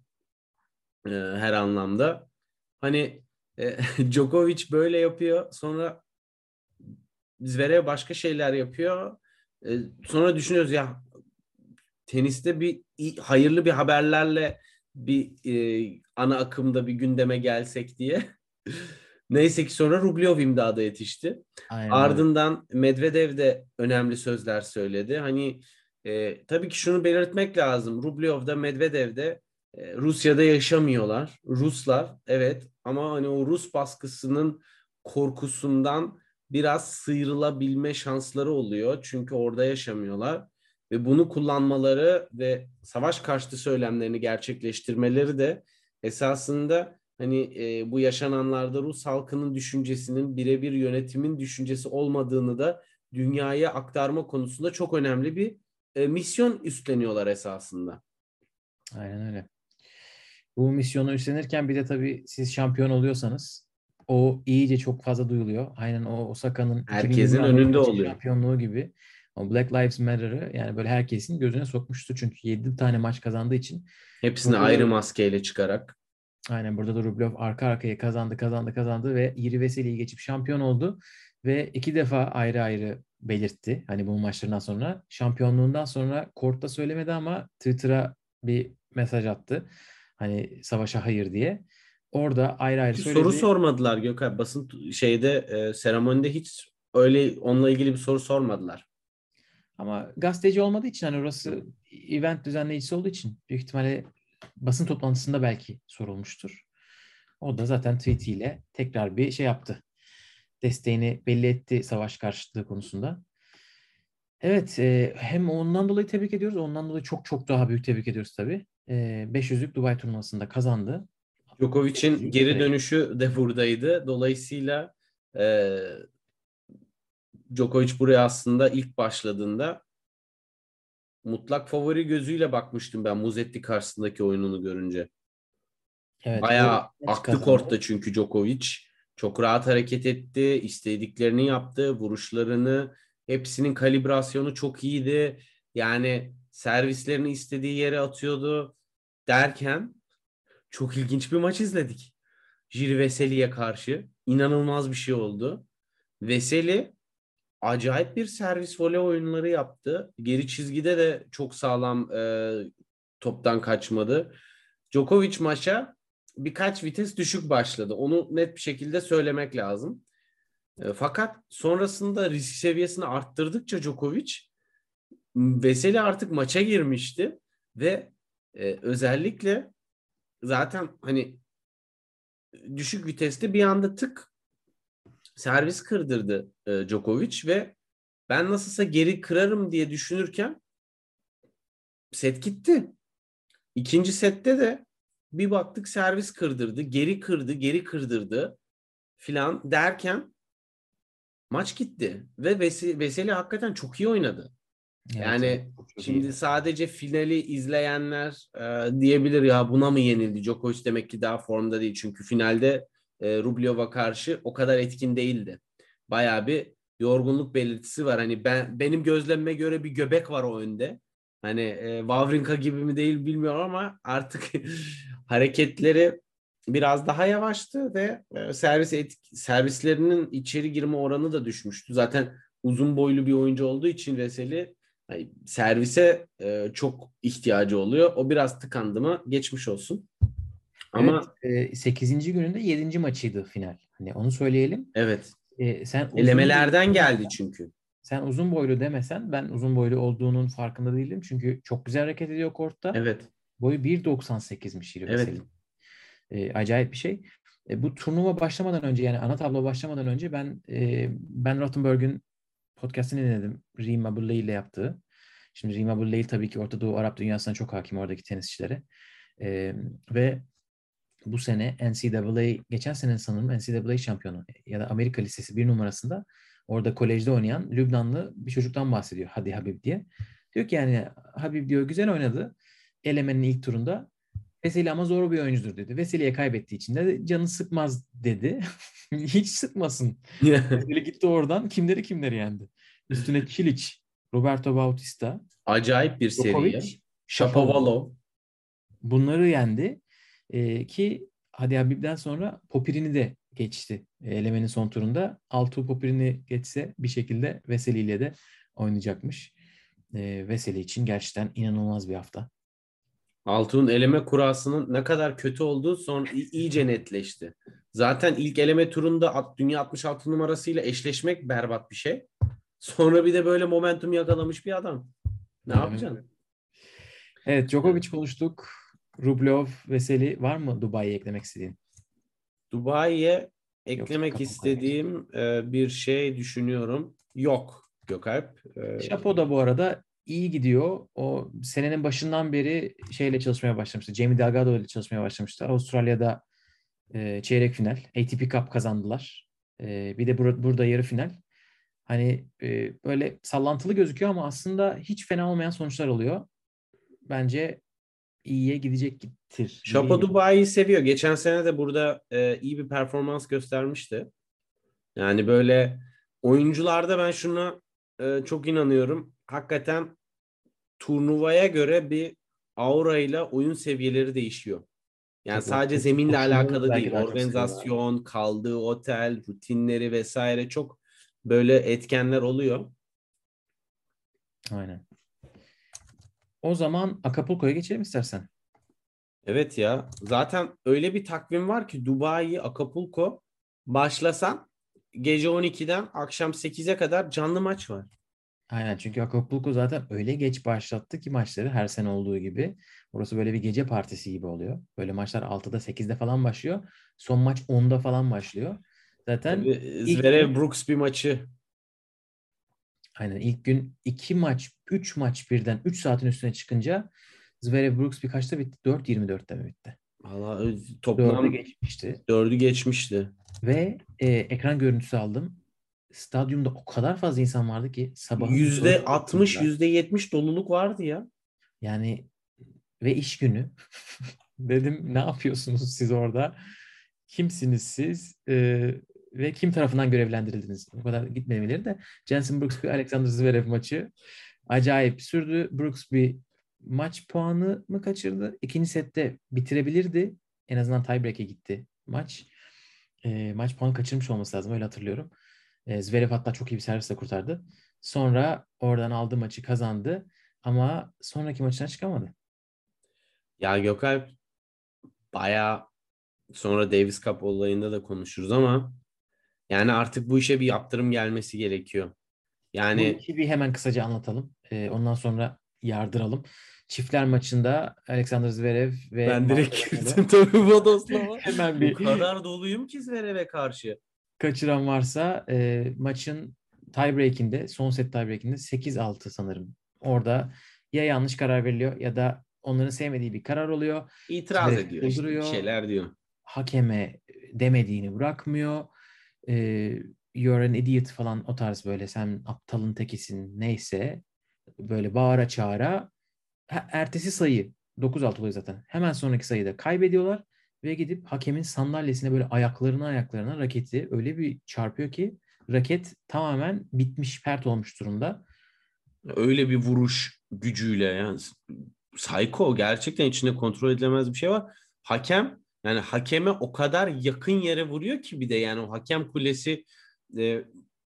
e, her anlamda. Hani e, Djokovic böyle yapıyor sonra Zverev başka şeyler yapıyor. E, sonra düşünüyoruz ya teniste bir hayırlı bir haberlerle bir e, ana akımda bir gündeme gelsek diye. Neyse ki sonra Rublev imdada yetişti. Aynen. Ardından Medvedev de önemli sözler söyledi. Hani e, tabii ki şunu belirtmek lazım. Rublev de Medvedev de e, Rusya'da yaşamıyorlar. Ruslar evet ama hani o Rus baskısının korkusundan biraz sıyrılabilme şansları oluyor. Çünkü orada yaşamıyorlar ve bunu kullanmaları ve savaş karşıtı söylemlerini gerçekleştirmeleri de esasında hani e, bu yaşananlarda Rus halkının düşüncesinin birebir yönetimin düşüncesi olmadığını da dünyaya aktarma konusunda çok önemli bir e, misyon üstleniyorlar esasında. Aynen öyle. Bu misyonu üstlenirken bir de tabii siz şampiyon oluyorsanız o iyice çok fazla duyuluyor. Aynen o Osaka'nın herkesin önünde oluyor. Şampiyonluğu gibi. O Black Lives Matter'ı yani böyle herkesin gözüne sokmuştu. Çünkü 7 tane maç kazandığı için. Hepsini burada, ayrı maskeyle çıkarak. Aynen burada da Rublev arka arkaya kazandı kazandı kazandı ve Yiri Veseli'yi geçip şampiyon oldu. Ve iki defa ayrı ayrı belirtti. Hani bu maçlarından sonra. Şampiyonluğundan sonra kortta söylemedi ama Twitter'a bir mesaj attı. Hani savaşa hayır diye. Orada ayrı ayrı söyledi. Soru sormadılar Gökhan. Basın şeyde e, seremonide hiç öyle onunla ilgili bir soru sormadılar. Ama gazeteci olmadığı için hani orası event düzenleyicisi olduğu için büyük ihtimalle basın toplantısında belki sorulmuştur. O da zaten tweetiyle tekrar bir şey yaptı. Desteğini belli etti savaş karşıtlığı konusunda. Evet e, hem ondan dolayı tebrik ediyoruz. Ondan dolayı çok çok daha büyük tebrik ediyoruz tabii. E, 500'lük Dubai turnuvasında kazandı. Djokovic'in geri dönüşü de buradaydı. Dolayısıyla e, Djokovic buraya aslında ilk başladığında mutlak favori gözüyle bakmıştım ben Muzetti karşısındaki oyununu görünce. Evet, Bayağı aktı kortta çünkü Djokovic. Çok rahat hareket etti, istediklerini yaptı, vuruşlarını, hepsinin kalibrasyonu çok iyiydi. Yani servislerini istediği yere atıyordu derken çok ilginç bir maç izledik. Jiri Veseli'ye karşı. inanılmaz bir şey oldu. Veseli acayip bir servis voley oyunları yaptı. Geri çizgide de çok sağlam e, toptan kaçmadı. Djokovic maça birkaç vites düşük başladı. Onu net bir şekilde söylemek lazım. E, fakat sonrasında risk seviyesini arttırdıkça Djokovic Veseli artık maça girmişti ve e, özellikle zaten hani düşük viteste bir anda tık servis kırdırdı e, Djokovic ve ben nasılsa geri kırarım diye düşünürken set gitti. İkinci sette de bir baktık servis kırdırdı, geri kırdı, geri kırdırdı filan derken maç gitti ve Veseli, Veseli hakikaten çok iyi oynadı. Evet, yani şimdi iyi. sadece finali izleyenler e, diyebilir ya buna mı yenildi? Djokovic demek ki daha formda değil. Çünkü finalde e, Rublev'a karşı o kadar etkin değildi. Bayağı bir yorgunluk belirtisi var. Hani ben benim gözlemime göre bir göbek var o önde. Hani e, Wawrinka gibi mi değil bilmiyorum ama artık hareketleri biraz daha yavaştı ve e, servis etki, servislerinin içeri girme oranı da düşmüştü. Zaten uzun boylu bir oyuncu olduğu için Veseli yani servise e, çok ihtiyacı oluyor. O biraz tıkandı mı geçmiş olsun. Ama evet, e, 8. gününde 7. maçıydı final. Hani onu söyleyelim. Evet. E, sen elemelerden geldi çünkü. Sen uzun boylu demesen ben uzun boylu olduğunun farkında değilim. Çünkü çok güzel hareket ediyor kortta. Evet. Boyu 1.98'miş Yiri evet. E, acayip bir şey. E, bu turnuva başlamadan önce yani ana tablo başlamadan önce ben e, Ben Rottenberg'ün podcastini dinledim. Rima Bulley ile yaptığı. Şimdi Rima Bulley tabii ki Orta Doğu Arap dünyasına çok hakim oradaki tenisçilere. E, ve bu sene NCAA, geçen sene sanırım NCAA şampiyonu ya da Amerika Lisesi bir numarasında orada kolejde oynayan Lübnanlı bir çocuktan bahsediyor. Hadi Habib diye. Diyor ki yani Habib diyor güzel oynadı. Elemenin ilk turunda. Veseli ama zor bir oyuncudur dedi. Veseli'ye kaybettiği için de canı sıkmaz dedi. Hiç sıkmasın. Veseli gitti oradan kimleri kimleri yendi. Üstüne Çilic, Roberto Bautista. Acayip bir seri. Shapovalov. Bunları yendi. E, ki Hadi Habib'den sonra Popir'ini de geçti. Elemenin son turunda. Altuğ Popir'ini geçse bir şekilde Veseli ile de oynayacakmış. E, Veseli için gerçekten inanılmaz bir hafta. Altuğ'un eleme kurasının ne kadar kötü olduğu son iyice netleşti. Zaten ilk eleme turunda dünya 66 numarasıyla eşleşmek berbat bir şey. Sonra bir de böyle momentum yakalamış bir adam. Ne evet. yapacaksın? Evet Djokovic konuştuk. Rublev, Veseli var mı Dubai'ye eklemek istediğin? Dubai'ye eklemek Acapulco'ya istediğim e, bir şey düşünüyorum. Yok Gökalp. E, Şapo da bu arada iyi gidiyor. O senenin başından beri şeyle çalışmaya başlamıştı. Jamie Delgado ile çalışmaya başlamıştı. Avustralya'da e, çeyrek final. ATP Cup kazandılar. E, bir de bur- burada yarı final. Hani e, böyle sallantılı gözüküyor ama aslında hiç fena olmayan sonuçlar oluyor. Bence iyiye gidecektir. Şapo. Dubai'yi seviyor. Geçen sene de burada e, iyi bir performans göstermişti. Yani böyle oyuncularda ben şuna e, çok inanıyorum. Hakikaten turnuvaya göre bir aura ile oyun seviyeleri değişiyor. Yani Tabii, sadece zeminle alakalı değil. Organizasyon, kaldığı otel, rutinleri vesaire çok böyle etkenler oluyor. Aynen. O zaman Acapulco'ya geçelim istersen. Evet ya. Zaten öyle bir takvim var ki Dubai, Acapulco başlasan gece 12'den akşam 8'e kadar canlı maç var. Aynen çünkü Acapulco zaten öyle geç başlattı ki maçları her sene olduğu gibi. Burası böyle bir gece partisi gibi oluyor. Böyle maçlar 6'da 8'de falan başlıyor. Son maç 10'da falan başlıyor. Zaten ilk Zverev Brooks bir maçı. aynen ilk gün 2 maç, 3 maç birden 3 saatin üstüne çıkınca Zverev Brooks birkaçta bitti. 4.24'te mi bitti? Valla 4'e toplam geçmişti. 4'ü geçmişti. Ve e, ekran görüntüsü aldım. Stadyumda o kadar fazla insan vardı ki sabah Yüzde 60, yüzde 70 doluluk vardı ya. Yani ve iş günü. Dedim ne yapıyorsunuz siz orada? Kimsiniz siz? Ee, ve kim tarafından görevlendirildiniz? O kadar gitmemeleri de. Jensen Brooks bir Alexander Zverev maçı. Acayip sürdü. Brooks bir maç puanı mı kaçırdı? İkinci sette bitirebilirdi. En azından tiebreak'e gitti maç. Ee, maç puanı kaçırmış olması lazım. Öyle hatırlıyorum. Ee, Zverev hatta çok iyi bir servisle kurtardı. Sonra oradan aldı maçı kazandı. Ama sonraki maçına çıkamadı. Ya Gökalp bayağı sonra Davis Cup olayında da konuşuruz ama yani artık bu işe bir yaptırım gelmesi gerekiyor. Bu Yani iki bir hemen kısaca anlatalım. Ee, ondan sonra yardıralım. Çiftler maçında Alexander Zverev ve ben direkt girdim tabii Bodoslava. hemen Bu bir kadar doluyum ki Zverev'e karşı. Kaçıran varsa e, maçın tiebreak'inde, son set tiebreak'inde 8-6 sanırım. Orada ya yanlış karar veriliyor ya da onların sevmediği bir karar oluyor. İtiraz Zverev ediyor işte bir dolduruyor. şeyler diyor. hakeme demediğini bırakmıyor. Ee, you're an idiot falan o tarz böyle sen aptalın tekisin neyse böyle bağıra çağıra ertesi sayı 9-6 oluyor zaten. Hemen sonraki sayıda kaybediyorlar ve gidip hakemin sandalyesine böyle ayaklarına ayaklarına raketi öyle bir çarpıyor ki raket tamamen bitmiş pert olmuş durumda. Öyle bir vuruş gücüyle yani psycho gerçekten içinde kontrol edilemez bir şey var. Hakem yani hakeme o kadar yakın yere vuruyor ki bir de yani o hakem kulesi e,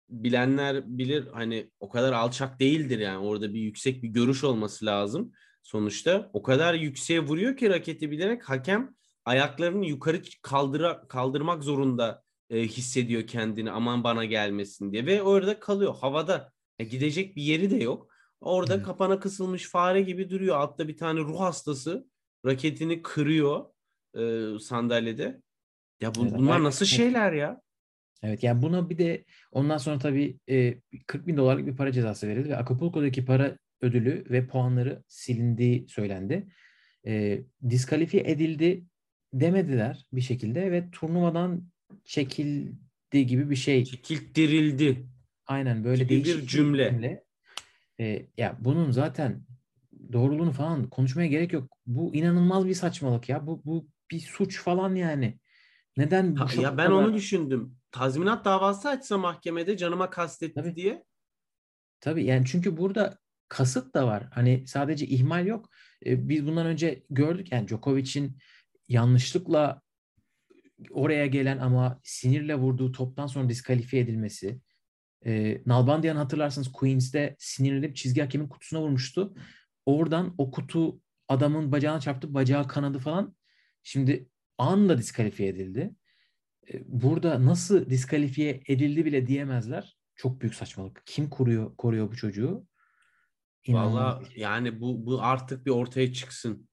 bilenler bilir hani o kadar alçak değildir yani orada bir yüksek bir görüş olması lazım sonuçta. O kadar yükseğe vuruyor ki raketi bilerek hakem ayaklarını yukarı kaldıra, kaldırmak zorunda e, hissediyor kendini aman bana gelmesin diye ve orada kalıyor havada. Ya gidecek bir yeri de yok. Orada Evet. kapana kısılmış fare gibi duruyor. Altta bir tane ruh hastası raketini kırıyor e, sandalyede. Ya bu, Evet, bunlar nasıl şeyler ya? Evet yani buna bir de ondan sonra tabii e, 40 bin dolarlık bir para cezası verildi ve Acapulco'daki para ödülü ve puanları silindiği söylendi. E, diskalifiye edildi demediler bir şekilde ve turnuvadan çekildi gibi bir şey. Çekilttirildi. Aynen böyle gibi bir değişik cümle. E, ya bunun zaten doğruluğunu falan konuşmaya gerek yok. Bu inanılmaz bir saçmalık ya. Bu bu bir suç falan yani. Neden bu ya ben kadar- onu düşündüm. Tazminat davası açsa mahkemede canıma kastetti Tabii. diye. Tabii yani çünkü burada kasıt da var. Hani sadece ihmal yok. E, biz bundan önce gördük yani Djokovic'in yanlışlıkla oraya gelen ama sinirle vurduğu toptan sonra diskalifiye edilmesi. E, Nalbandian hatırlarsınız Queens'de sinirlenip çizgi hakemin kutusuna vurmuştu. Oradan o kutu adamın bacağına çarptı, bacağı kanadı falan. Şimdi anında diskalifiye edildi. E, Burada nasıl diskalifiye edildi bile diyemezler. Çok büyük saçmalık. Kim koruyor koruyor bu çocuğu? Valla yani bu, bu artık bir ortaya çıksın.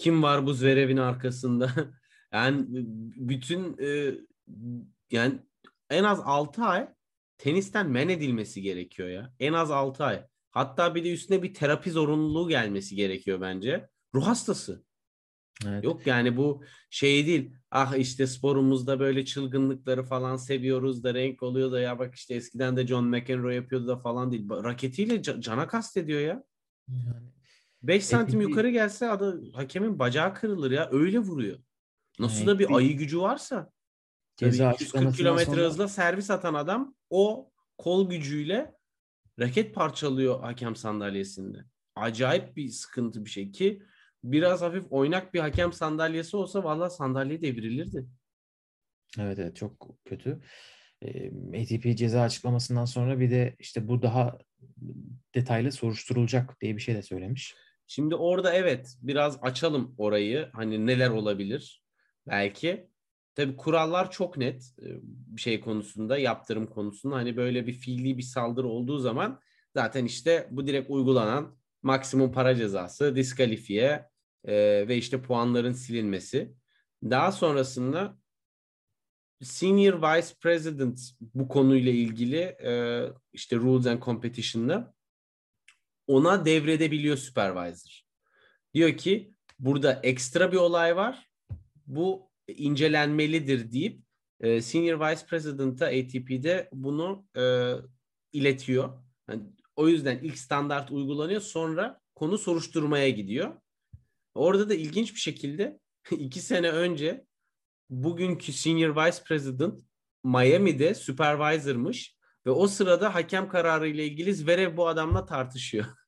Kim var bu Zverev'in arkasında? yani bütün e, yani en az 6 ay tenisten men edilmesi gerekiyor ya. En az 6 ay. Hatta bir de üstüne bir terapi zorunluluğu gelmesi gerekiyor bence. Ruh hastası. Evet. Yok yani bu şey değil. Ah işte sporumuzda böyle çılgınlıkları falan seviyoruz da renk oluyor da ya bak işte eskiden de John McEnroe yapıyordu da falan değil. Raketiyle ca- cana kastediyor ya. Yani 5 santim yukarı gelse adı hakemin bacağı kırılır ya. Öyle vuruyor. Nasıl da bir ayı gücü varsa. Ceza 240 açıklamasından kilometre sonra hızla servis atan adam o kol gücüyle raket parçalıyor hakem sandalyesinde. Acayip bir sıkıntı bir şey ki biraz hafif oynak bir hakem sandalyesi olsa vallahi sandalye devrilirdi. Evet evet çok kötü. ATP ceza açıklamasından sonra bir de işte bu daha detaylı soruşturulacak diye bir şey de söylemiş. Şimdi orada evet biraz açalım orayı. Hani neler olabilir belki. Tabii kurallar çok net e, bir şey konusunda, yaptırım konusunda. Hani böyle bir fiili bir saldırı olduğu zaman zaten işte bu direkt uygulanan maksimum para cezası, diskalifiye e, ve işte puanların silinmesi. Daha sonrasında Senior Vice President bu konuyla ilgili e, işte Rules and Competition'da ona devredebiliyor supervisor. Diyor ki burada ekstra bir olay var. Bu incelenmelidir deyip e, Senior Vice President'a ATP'de bunu e, iletiyor. Yani o yüzden ilk standart uygulanıyor. Sonra konu soruşturmaya gidiyor. Orada da ilginç bir şekilde iki sene önce bugünkü Senior Vice President Miami'de supervisor'mış ve o sırada hakem kararı ile ilgili Zverev bu adamla tartışıyor.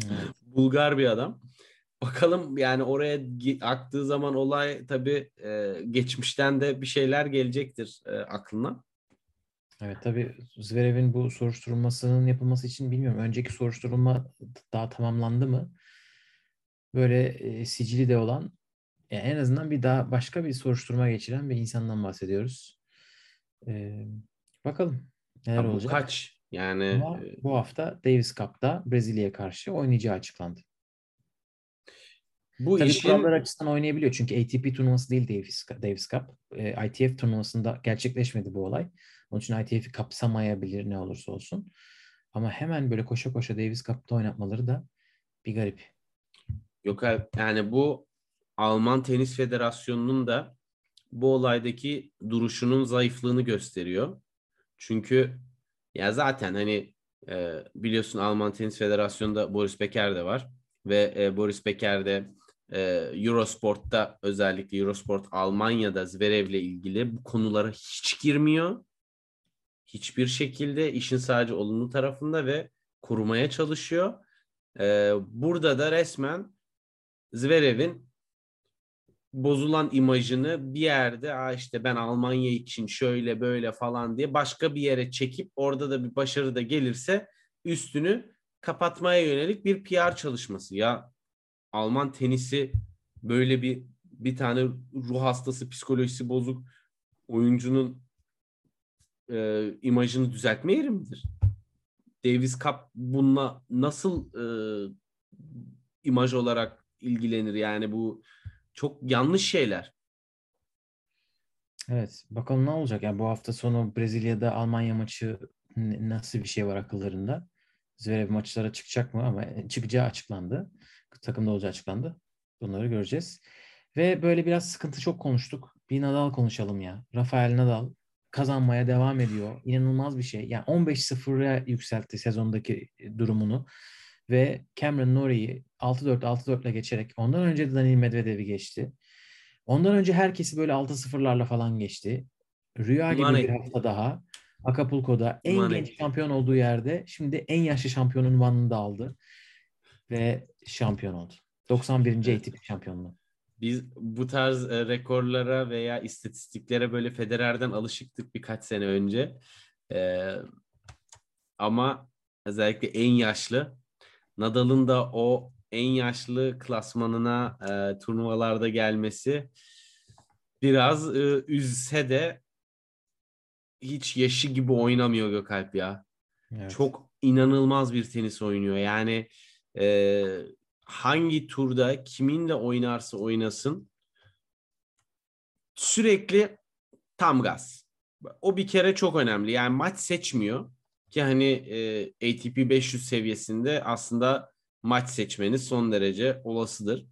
Evet. Bulgar bir adam. Bakalım yani oraya aktığı zaman olay tabii e, geçmişten de bir şeyler gelecektir e, aklına. Evet tabii Zverev'in bu soruşturulmasının yapılması için bilmiyorum. Önceki soruşturulma daha tamamlandı mı? Böyle e, sicili de olan e, en azından bir daha başka bir soruşturma geçiren bir insandan bahsediyoruz. E, bakalım neler Ya olacak. kaç? Yani Ama e, bu hafta Davis Cup'ta Brezilya'ya karşı oynayacağı açıklandı. bu Tabii işin kurallar açısından oynayabiliyor. Çünkü ATP turnuvası değil Davis, Davis Cup. E, ITF turnuvasında gerçekleşmedi bu olay. Onun için ITF'i kapsamayabilir ne olursa olsun. Ama hemen böyle koşa koşa Davis Cup'ta oynatmaları da bir garip. Yok yani bu Alman Tenis Federasyonu'nun da bu olaydaki duruşunun zayıflığını gösteriyor. Çünkü ya zaten hani e, biliyorsun Alman Tenis Federasyonu'nda Boris Becker de var ve e, Boris Becker de e, Eurosport'ta özellikle Eurosport Almanya'da Zverev'le ilgili bu konulara hiç girmiyor. Hiçbir şekilde işin sadece olumlu tarafında ve korumaya çalışıyor. E, burada da resmen Zverev'in bozulan imajını bir yerde Aa işte ben Almanya için şöyle böyle falan diye başka bir yere çekip orada da bir başarı da gelirse üstünü kapatmaya yönelik bir PR çalışması. Ya Alman tenisi böyle bir bir tane ruh hastası psikolojisi bozuk oyuncunun e, imajını düzeltme yeri midir? Davis Cup bununla nasıl e, imaj olarak ilgilenir yani bu çok yanlış şeyler. Evet. Bakalım ne olacak? Yani bu hafta sonu Brezilya'da Almanya maçı nasıl bir şey var akıllarında? Zverev maçlara çıkacak mı? Ama çıkacağı açıklandı. Takımda olacağı açıklandı. Bunları göreceğiz. Ve böyle biraz sıkıntı çok konuştuk. Bir Nadal konuşalım ya. Rafael Nadal kazanmaya devam ediyor. İnanılmaz bir şey. Yani 15-0'a yükseltti sezondaki durumunu. Ve Cameron Norrie'yi 6-4 6-4'le geçerek ondan önce de Daniil Medvedev'i geçti. Ondan önce herkesi böyle 6-0'larla falan geçti. Rüya gibi Mane. bir hafta daha. Acapulco'da en Mane. genç şampiyon olduğu yerde şimdi en yaşlı şampiyonun unvanını da aldı. Ve şampiyon oldu. 91. Evet. ATP şampiyonluğu. Biz bu tarz e, rekorlara veya istatistiklere böyle Federer'den alışıktık birkaç sene önce. Ee, ama özellikle en yaşlı Nadal'ın da o en yaşlı klasmanına e, turnuvalarda gelmesi biraz e, üzse de hiç yaşı gibi oynamıyor Gökalp ya. Evet. Çok inanılmaz bir tenis oynuyor. Yani e, hangi turda kiminle oynarsa oynasın sürekli tam gaz. O bir kere çok önemli. Yani maç seçmiyor ki hani e, ATP 500 seviyesinde aslında maç seçmeniz son derece olasıdır.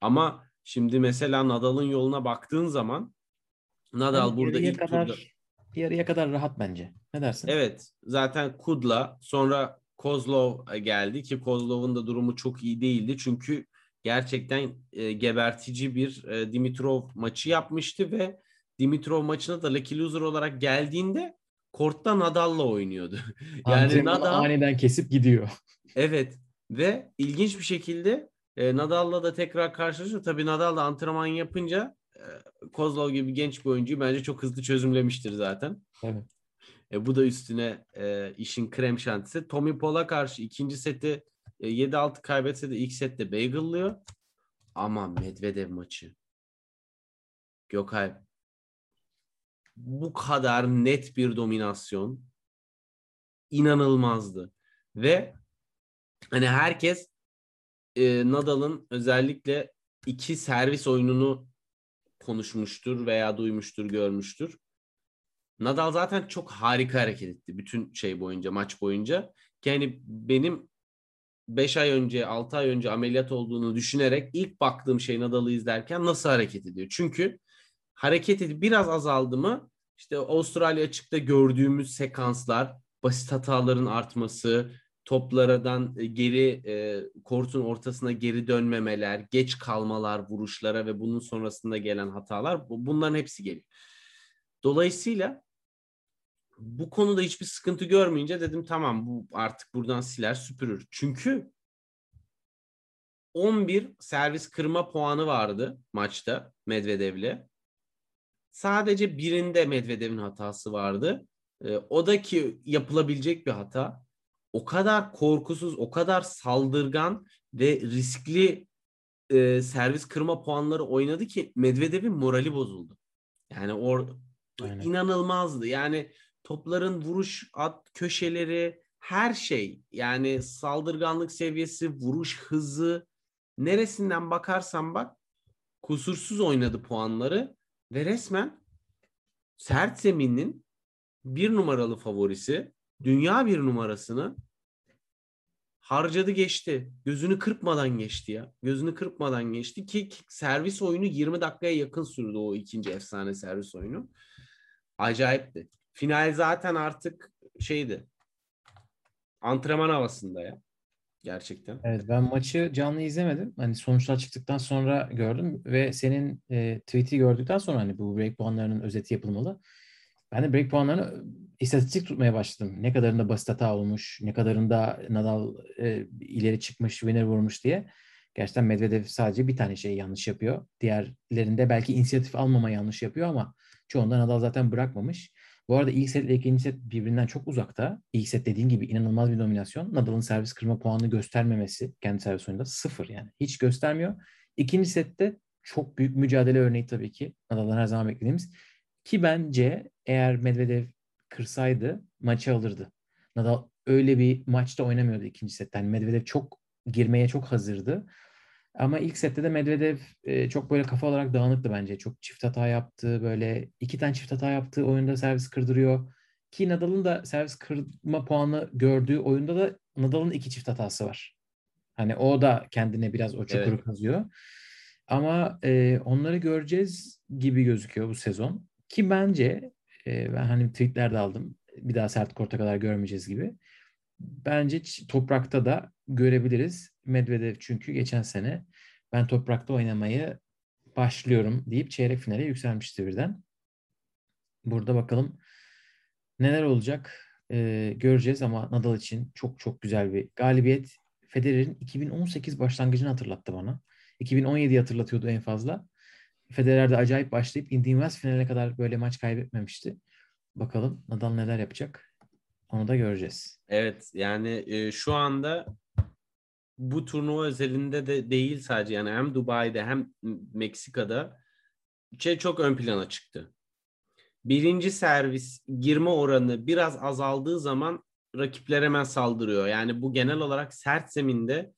Ama şimdi mesela Nadal'ın yoluna baktığın zaman Nadal Yani burada ilk kadar, turda yarıya kadar rahat bence. Ne dersin? Evet zaten Kudla sonra Kozlov geldi ki Kozlov'un da durumu çok iyi değildi. Çünkü gerçekten e, gebertici bir e, Dimitrov maçı yapmıştı ve Dimitrov maçına da lucky loser olarak geldiğinde kortta Nadal'la oynuyordu. yani Antrenmanı Nadal aniden kesip gidiyor. evet ve ilginç bir şekilde e, Nadal'la da tekrar karşılaşıyor. Tabii Nadal da antrenman yapınca e, Kozlov gibi genç bir oyuncuyu bence çok hızlı çözümlemiştir zaten. Evet. E, bu da üstüne e, işin krem şantisi. Tommy Paul'a karşı ikinci seti e, 7-6 kaybetse de ilk sette bagel'lıyor. Ama Medvedev maçı. Gökay bu kadar net bir dominasyon inanılmazdı. Ve hani herkes e, Nadal'ın özellikle iki servis oyununu konuşmuştur veya duymuştur, görmüştür. Nadal zaten çok harika hareket etti bütün şey boyunca, maç boyunca. Yani benim 5 ay önce, 6 ay önce ameliyat olduğunu düşünerek ilk baktığım şey Nadal'ı izlerken nasıl hareket ediyor? Çünkü hareket edip biraz azaldı mı işte Avustralya açıkta gördüğümüz sekanslar, basit hataların artması, toplardan geri e, kortun ortasına geri dönmemeler, geç kalmalar vuruşlara ve bunun sonrasında gelen hatalar bu- bunların hepsi geliyor. Dolayısıyla bu konuda hiçbir sıkıntı görmeyince dedim tamam bu artık buradan siler süpürür. Çünkü 11 servis kırma puanı vardı maçta Medvedev'le. Sadece birinde Medvedev'in hatası vardı. Ee, o da ki yapılabilecek bir hata. O kadar korkusuz, o kadar saldırgan ve riskli e, servis kırma puanları oynadı ki Medvedev'in morali bozuldu. Yani or Aynen. inanılmazdı. Yani topların vuruş at köşeleri her şey yani saldırganlık seviyesi, vuruş hızı neresinden bakarsan bak kusursuz oynadı puanları ve resmen sert zeminin bir numaralı favorisi dünya bir numarasını harcadı geçti. Gözünü kırpmadan geçti ya. Gözünü kırpmadan geçti ki servis oyunu 20 dakikaya yakın sürdü o ikinci efsane servis oyunu. Acayipti. Final zaten artık şeydi. Antrenman havasında ya. Gerçekten. Evet ben maçı canlı izlemedim. Hani sonuçlar çıktıktan sonra gördüm ve senin e, tweet'i gördükten sonra hani bu break puanlarının özeti yapılmalı. Ben de break puanlarını istatistik tutmaya başladım. Ne kadarında basit hata olmuş, ne kadarında Nadal e, ileri çıkmış, winner vurmuş diye. Gerçekten Medvedev sadece bir tane şey yanlış yapıyor. Diğerlerinde belki inisiyatif almama yanlış yapıyor ama çoğunda Nadal zaten bırakmamış. Bu arada ilk set ile ikinci set birbirinden çok uzakta. İlk set dediğin gibi inanılmaz bir dominasyon. Nadal'ın servis kırma puanını göstermemesi kendi servis oyunda sıfır yani. Hiç göstermiyor. İkinci sette çok büyük mücadele örneği tabii ki. Nadal'dan her zaman beklediğimiz. Ki bence eğer Medvedev kırsaydı maçı alırdı. Nadal öyle bir maçta oynamıyordu ikinci sette. Yani Medvedev çok girmeye çok hazırdı. Ama ilk sette de Medvedev e, çok böyle kafa olarak dağınıktı bence. Çok çift hata yaptı. Böyle iki tane çift hata yaptı. Oyunda servis kırdırıyor. Ki Nadal'ın da servis kırma puanı gördüğü oyunda da Nadal'ın iki çift hatası var. Hani o da kendine biraz o çukuru Evet. kazıyor. Ama e, onları göreceğiz gibi gözüküyor bu sezon. Ki bence e, ben hani tweetler de aldım. Bir daha sert korta kadar görmeyeceğiz gibi. Bence toprakta da görebiliriz. Medvedev çünkü geçen sene ben toprakta oynamayı başlıyorum deyip çeyrek finale yükselmişti birden. Burada bakalım neler olacak Ee, göreceğiz ama Nadal için çok çok güzel bir galibiyet. Federer'in 2018 başlangıcını hatırlattı bana. 2017'yi hatırlatıyordu en fazla. Federer de acayip başlayıp Indian Wells finaline kadar böyle maç kaybetmemişti. Bakalım Nadal neler yapacak. Onu da göreceğiz. Evet yani e, şu anda bu turnuva özelinde de değil sadece yani hem Dubai'de hem Meksika'da şey çok ön plana çıktı. Birinci servis girme oranı biraz azaldığı zaman rakipler hemen saldırıyor. Yani bu genel olarak sert zeminde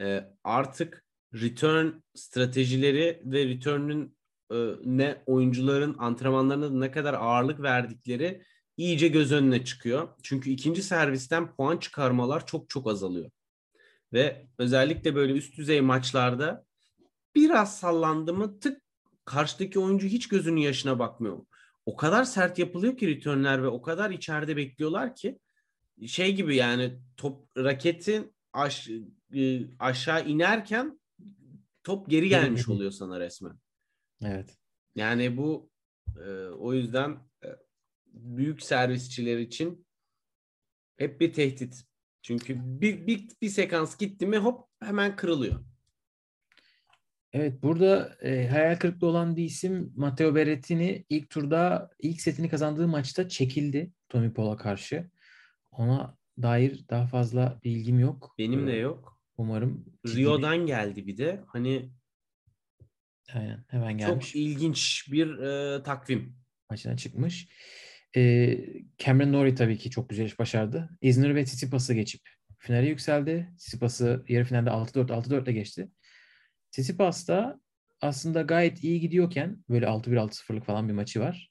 e, artık return stratejileri ve return'ün e, ne oyuncuların antrenmanlarına ne kadar ağırlık verdikleri iyice göz önüne çıkıyor. Çünkü ikinci servisten puan çıkarmalar çok çok azalıyor. Ve özellikle böyle üst düzey maçlarda biraz sallandı mı tık karşıdaki oyuncu hiç gözünün yaşına bakmıyor. O kadar sert yapılıyor ki returnler ve o kadar içeride bekliyorlar ki şey gibi yani top raketin aş, e, aşağı inerken top geri gelmiş oluyor sana resmen. Evet. Yani bu e, o yüzden e, büyük servisçiler için hep bir tehdit. Çünkü bir, bir, bir sekans gitti mi hop hemen kırılıyor. Evet burada e, hayal kırıklığı olan bir isim Matteo Berrettini ilk turda ilk setini kazandığı maçta çekildi Tommy Paul'a karşı. Ona dair daha fazla bilgim yok. Benim de Ee, yok. Umarım Rio'dan geldi bir de. Hani aynen hemen gelmiş. çok ilginç bir e, takvim. maçına çıkmış. Ee, Cameron Norrie tabii ki çok güzel iş başardı. İzmir ve Tsitsipas'ı geçip finale yükseldi. Tsitsipas'ı yarı finalde 6-4 6-4 ile geçti. Tsitsipas da aslında gayet iyi gidiyorken böyle 6-1 6-0'lık falan bir maçı var.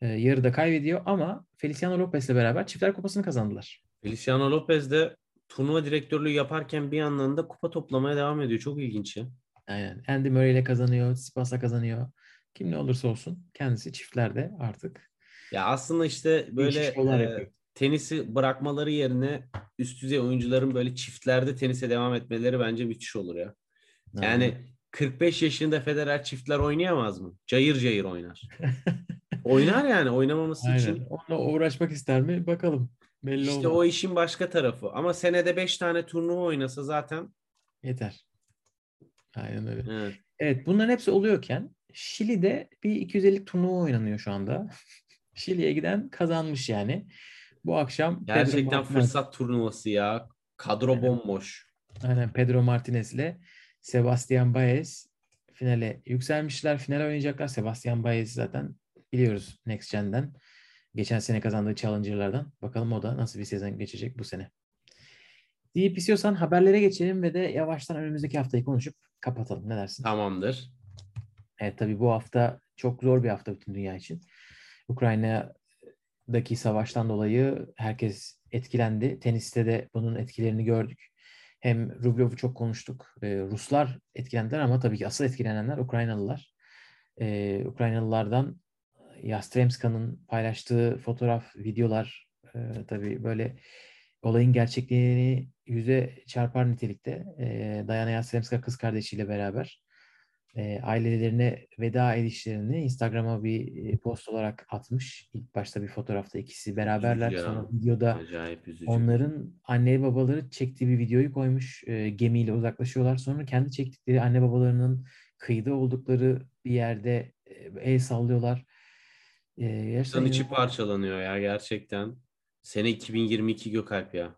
Ee, yarıda kaybediyor ama Feliciano Lopez'le beraber çiftler kupasını kazandılar. Feliciano Lopez de turnuva direktörlüğü yaparken bir yandan da kupa toplamaya devam ediyor. Çok ilginç ya. Aynen. Andy Murray ile kazanıyor, Tsitsipas'la kazanıyor. Kim ne olursa olsun kendisi çiftlerde artık Ya aslında işte böyle e, tenisi bırakmaları yerine üst düzey oyuncuların böyle çiftlerde tenise devam etmeleri bence müthiş olur ya. Yani 45 yaşında Federer çiftler oynayamaz mı? Cayır cayır oynar. oynar yani oynamaması Aynen. için. Onunla uğraşmak ister mi? Bakalım. Belli İşte olmaz. o işin başka tarafı. Ama senede 5 tane turnuva oynasa zaten Yeter. Aynen öyle. evet. Evet bunların hepsi oluyorken Şili'de bir 250 turnuva oynanıyor şu anda. Şili'ye giden kazanmış yani. Bu akşam Pedro gerçekten Martinez- fırsat turnuvası ya. Kadro Evet. bomboş. Aynen Pedro Martinez ile Sebastian Baez finale yükselmişler. Finale oynayacaklar. Sebastian Baez zaten biliyoruz Next Gen'den. Geçen sene kazandığı Challenger'lardan. Bakalım o da nasıl bir sezon geçecek bu sene. Deyip istiyorsan haberlere geçelim ve de yavaştan önümüzdeki haftayı konuşup kapatalım. Ne dersin? Tamamdır. Evet tabii bu hafta çok zor bir hafta bütün dünya için. Ukrayna'daki savaştan dolayı herkes etkilendi. Teniste de bunun etkilerini gördük. Hem Rublev'u çok konuştuk. Ee, Ruslar etkilendiler ama tabii ki asıl etkilenenler Ukraynalılar. Ee, Ukraynalılardan Yastremska'nın paylaştığı fotoğraf, videolar e, tabii böyle olayın gerçekliğini yüze çarpar nitelikte. Ee, Dayana Yastremska kız kardeşiyle beraber e, ailelerine veda edişlerini Instagram'a bir e, post olarak atmış. İlk başta bir fotoğrafta ikisi beraberler. Üzücü. Sonra videoda Acayip üzücü. onların anne babaları çektiği bir videoyu koymuş. E, gemiyle uzaklaşıyorlar. Sonra kendi çektikleri anne babalarının kıyıda oldukları bir yerde e, el sallıyorlar. E, gerçekten İnsan içi parçalanıyor ya gerçekten. Sene 2022 Gökalp ya.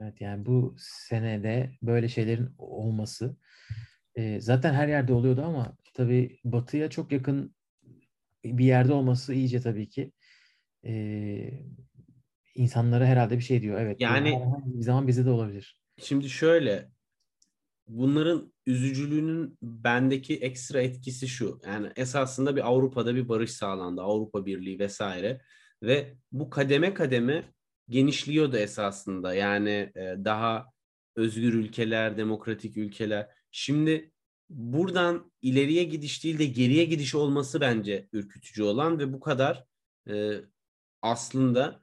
Evet yani bu senede böyle şeylerin olması e, zaten her yerde oluyordu ama tabii batıya çok yakın bir yerde olması iyice tabii ki e, insanlara herhalde bir şey diyor. Evet Yani- bir zaman bizde de olabilir. Şimdi şöyle bunların üzücülüğünün bendeki ekstra etkisi şu. Yani esasında bir Avrupa'da bir barış sağlandı. Avrupa Birliği vesaire. Ve bu kademe kademe genişliyordu esasında. Yani daha özgür ülkeler, demokratik ülkeler. Şimdi buradan ileriye gidiş değil de geriye gidiş olması bence ürkütücü olan ve bu kadar e, aslında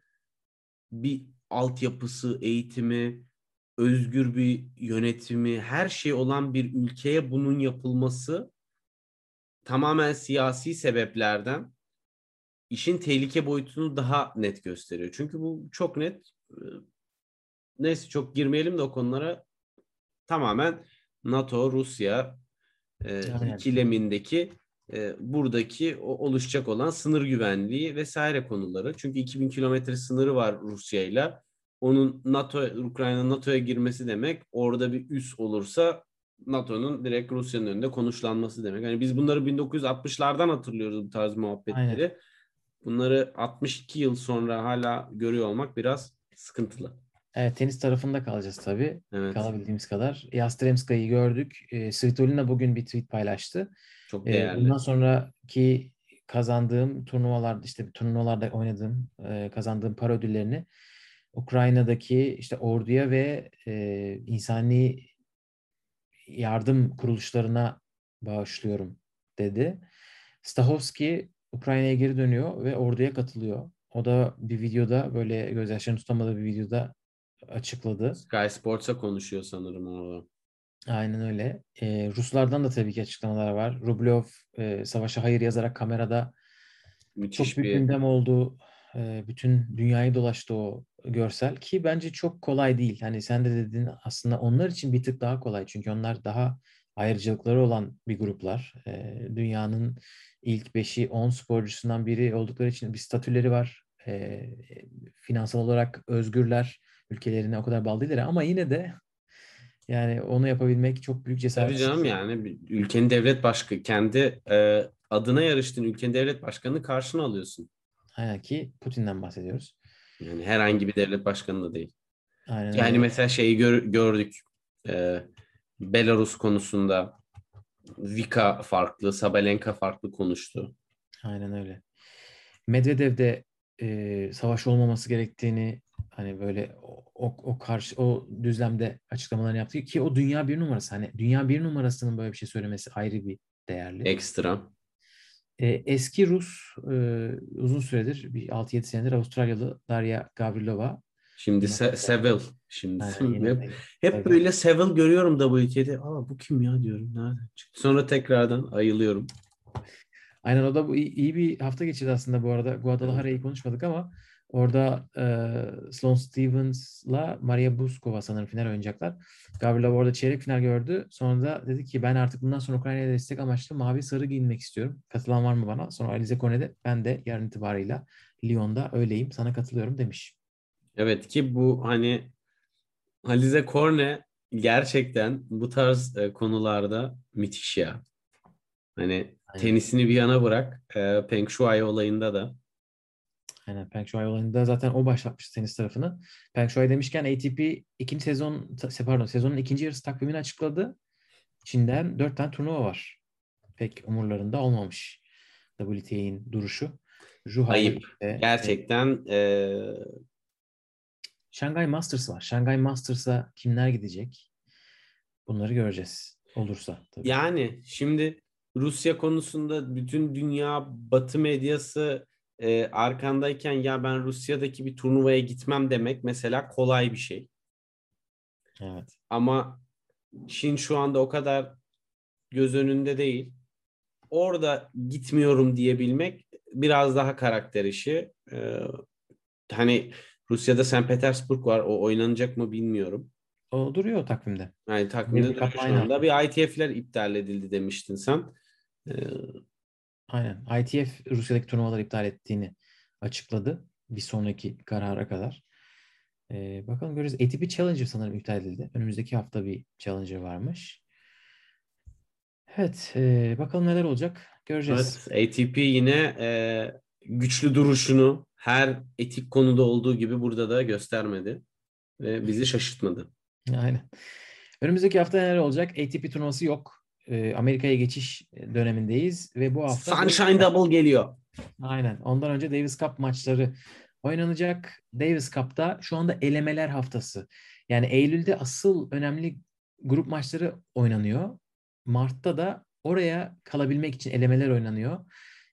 bir altyapısı, eğitimi, özgür bir yönetimi, her şey olan bir ülkeye bunun yapılması tamamen siyasi sebeplerden işin tehlike boyutunu daha net gösteriyor. Çünkü bu çok net. e, Neyse çok girmeyelim de o konulara. Tamamen NATO, Rusya e, Aynen. ikilemindeki e, buradaki o oluşacak olan sınır güvenliği vesaire konuları. Çünkü 2000 kilometre sınırı var Rusya'yla. Onun NATO, Ukrayna NATO'ya girmesi demek orada bir üs olursa NATO'nun direkt Rusya'nın önünde konuşlanması demek. Hani biz bunları 1960'lardan hatırlıyoruz bu tarz muhabbetleri. Bunları 62 yıl sonra hala görüyor olmak biraz sıkıntılı. Evet tenis tarafında kalacağız tabii. Evet. Kalabildiğimiz kadar. Yastremska'yı gördük. E, Svitolina bugün bir tweet paylaştı. Çok Ee, değerli. bundan sonraki kazandığım turnuvalarda işte turnuvalarda oynadığım e, kazandığım para ödüllerini Ukrayna'daki işte orduya ve e, insani yardım kuruluşlarına bağışlıyorum dedi. Stahovski Ukrayna'ya geri dönüyor ve orduya katılıyor. O da bir videoda böyle gözyaşlarını tutamadığı bir videoda açıkladı. Sky Sports'a konuşuyor sanırım orada. Aynen öyle. Ee, Ruslardan da tabii ki açıklamalar var. Rublev e, savaşa hayır yazarak kamerada Müthiş çok büyük bir gündem oldu. Ee, bütün dünyayı dolaştı o görsel ki bence çok kolay değil. Hani sen de dedin aslında onlar için bir tık daha kolay. Çünkü onlar daha ayrıcalıkları olan bir gruplar. Ee, dünyanın ilk 5'i 10 sporcusundan biri oldukları için bir statüleri var. Ee, finansal olarak özgürler. Ülkelerine o kadar bağlı değiller ama yine de yani onu yapabilmek çok büyük cesaret. Tabii canım yani ülkenin devlet başkanı kendi e, adına yarıştığın ülkenin devlet başkanını karşına alıyorsun. Aynen ki Putin'den bahsediyoruz. Yani herhangi bir devlet başkanı da değil. Aynen Yani öyle. mesela şeyi gör- gördük. E, Belarus konusunda Vika farklı, Sabalenka farklı konuştu. Aynen öyle. Medvedev de e, savaş olmaması gerektiğini hani böyle o, o, o karşı o düzlemde açıklamalarını yaptı ki o dünya bir numarası hani dünya bir numarasının böyle bir şey söylemesi ayrı bir değerli. Ekstra. E, eski Rus e, uzun süredir bir 6-7 senedir Avustralyalı Darya Gavrilova. Şimdi Se- Seville. Şimdi Aynen, yine hep, de- hep tabii. böyle Seville görüyorum WT'de. Aa bu kim ya diyorum. Nereden çıktı? Sonra tekrardan ayılıyorum. Aynen o da bu iyi, iyi bir hafta geçirdi aslında bu arada. Guadalajara'yı konuşmadık ama orada e, Sloane Stephens'la Maria Buskova sanırım final oynayacaklar. Gavrilov orada çeyrek final gördü. Sonra da dedi ki ben artık bundan sonra Ukrayna'ya destek amaçlı mavi sarı giyinmek istiyorum. Katılan var mı bana? Sonra Alize Kone de ben de yarın itibarıyla Lyon'da öyleyim. Sana katılıyorum demiş. Evet ki bu hani Alize Korne gerçekten bu tarz e, konularda müthiş ya. Hani Aynen. tenisini bir yana bırak. E, Peng Shuai olayında da. Aynen Peng Shuai olayında zaten o başlatmış tenis tarafını. Peng Shuai demişken ATP ikinci sezon pardon sezonun ikinci yarısı takvimini açıkladı. Çin'den dört tane turnuva var. Pek umurlarında olmamış WTA'nin duruşu. Juha Ayıp. birlikte, Gerçekten e, e, Shanghai Masters var. Shanghai Masters'a kimler gidecek? Bunları göreceğiz. Olursa tabii. yani şimdi Rusya konusunda bütün dünya Batı medyası e, arkandayken ya ben Rusya'daki bir turnuvaya gitmem demek mesela kolay bir şey. Evet. Ama Çin şu anda o kadar göz önünde değil. Orada gitmiyorum diyebilmek biraz daha karakter işi. Ee, hani Rusya'da St. Petersburg var. O oynanacak mı bilmiyorum. O duruyor takvimde. Yani takvimde duruyor şu anda. Bir ITF'ler iptal edildi demiştin sen. Ee, Aynen. ITF Rusya'daki turnuvaları iptal ettiğini açıkladı. Bir sonraki karara kadar. Ee, bakalım göreceğiz. ATP Challenger sanırım iptal edildi. Önümüzdeki hafta bir Challenger varmış. Evet. e, bakalım neler olacak. Göreceğiz. evet, ATP yine e, güçlü duruşunu her etik konuda olduğu gibi burada da göstermedi. Ve bizi şaşırtmadı. Aynen. Önümüzdeki hafta neler olacak? ATP turnuvası yok. Amerika'ya geçiş dönemindeyiz ve bu hafta Sunshine Double geliyor. Aynen. Ondan önce Davis Cup maçları oynanacak. Davis Cup'ta şu anda elemeler haftası. Yani Eylül'de asıl önemli grup maçları oynanıyor. Mart'ta da oraya kalabilmek için elemeler oynanıyor.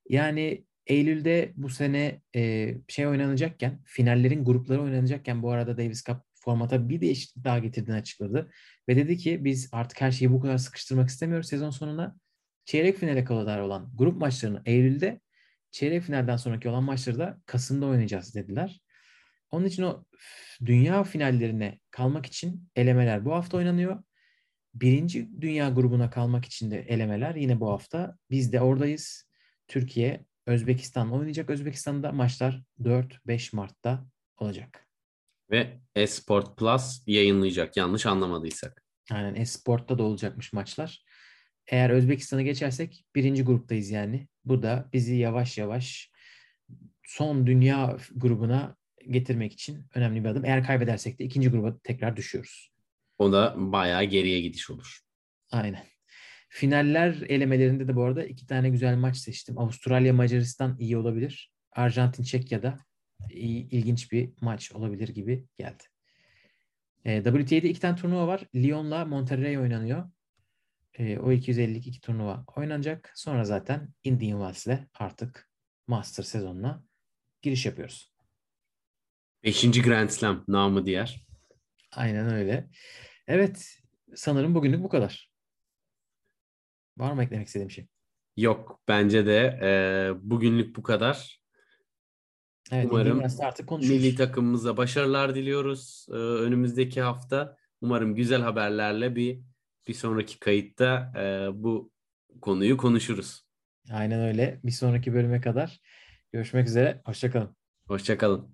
Yani Eylül'de bu sene e, şey oynanacakken, finallerin grupları oynanacakken bu arada Davis Cup formata bir değişiklik daha getirdiğini açıkladı. Ve dedi ki biz artık her şeyi bu kadar sıkıştırmak istemiyoruz sezon sonuna. Çeyrek finale kadar olan grup maçlarını Eylül'de, çeyrek finalden sonraki olan maçları da Kasım'da oynayacağız dediler. Onun için o dünya finallerine kalmak için elemeler bu hafta oynanıyor. Birinci dünya grubuna kalmak için de elemeler yine bu hafta. Biz de oradayız. Türkiye, Özbekistan oynayacak. Özbekistan'da maçlar 4-5 Mart'ta olacak. Ve Esport Plus yayınlayacak yanlış anlamadıysak. Aynen Esport'ta da olacakmış maçlar. Eğer Özbekistan'ı geçersek birinci gruptayız yani. Bu da bizi yavaş yavaş son dünya grubuna getirmek için önemli bir adım. Eğer kaybedersek de ikinci gruba tekrar düşüyoruz. O da bayağı geriye gidiş olur. Aynen. Finaller elemelerinde de bu arada iki tane güzel maç seçtim. Avustralya Macaristan iyi olabilir. Arjantin Çekya'da ilginç bir maç olabilir gibi geldi. E, WTA'de iki tane turnuva var. Lyon'la Monterrey oynanıyor. E, o 252 turnuva oynanacak. Sonra zaten Indian Wells'le artık Master sezonuna giriş yapıyoruz. Beşinci Grand Slam namı diğer. Aynen öyle. Evet sanırım bugünlük bu kadar. Var mı eklemek istediğim şey? Yok bence de e, bugünlük bu kadar. Evet, Umarım artık konuşuruz. Milli takımımıza başarılar diliyoruz e, önümüzdeki hafta. Umarım güzel haberlerle bir bir sonraki kayıtta e, bu konuyu konuşuruz. Aynen öyle. Bir sonraki bölüme kadar görüşmek üzere. Hoşçakalın. Hoşçakalın.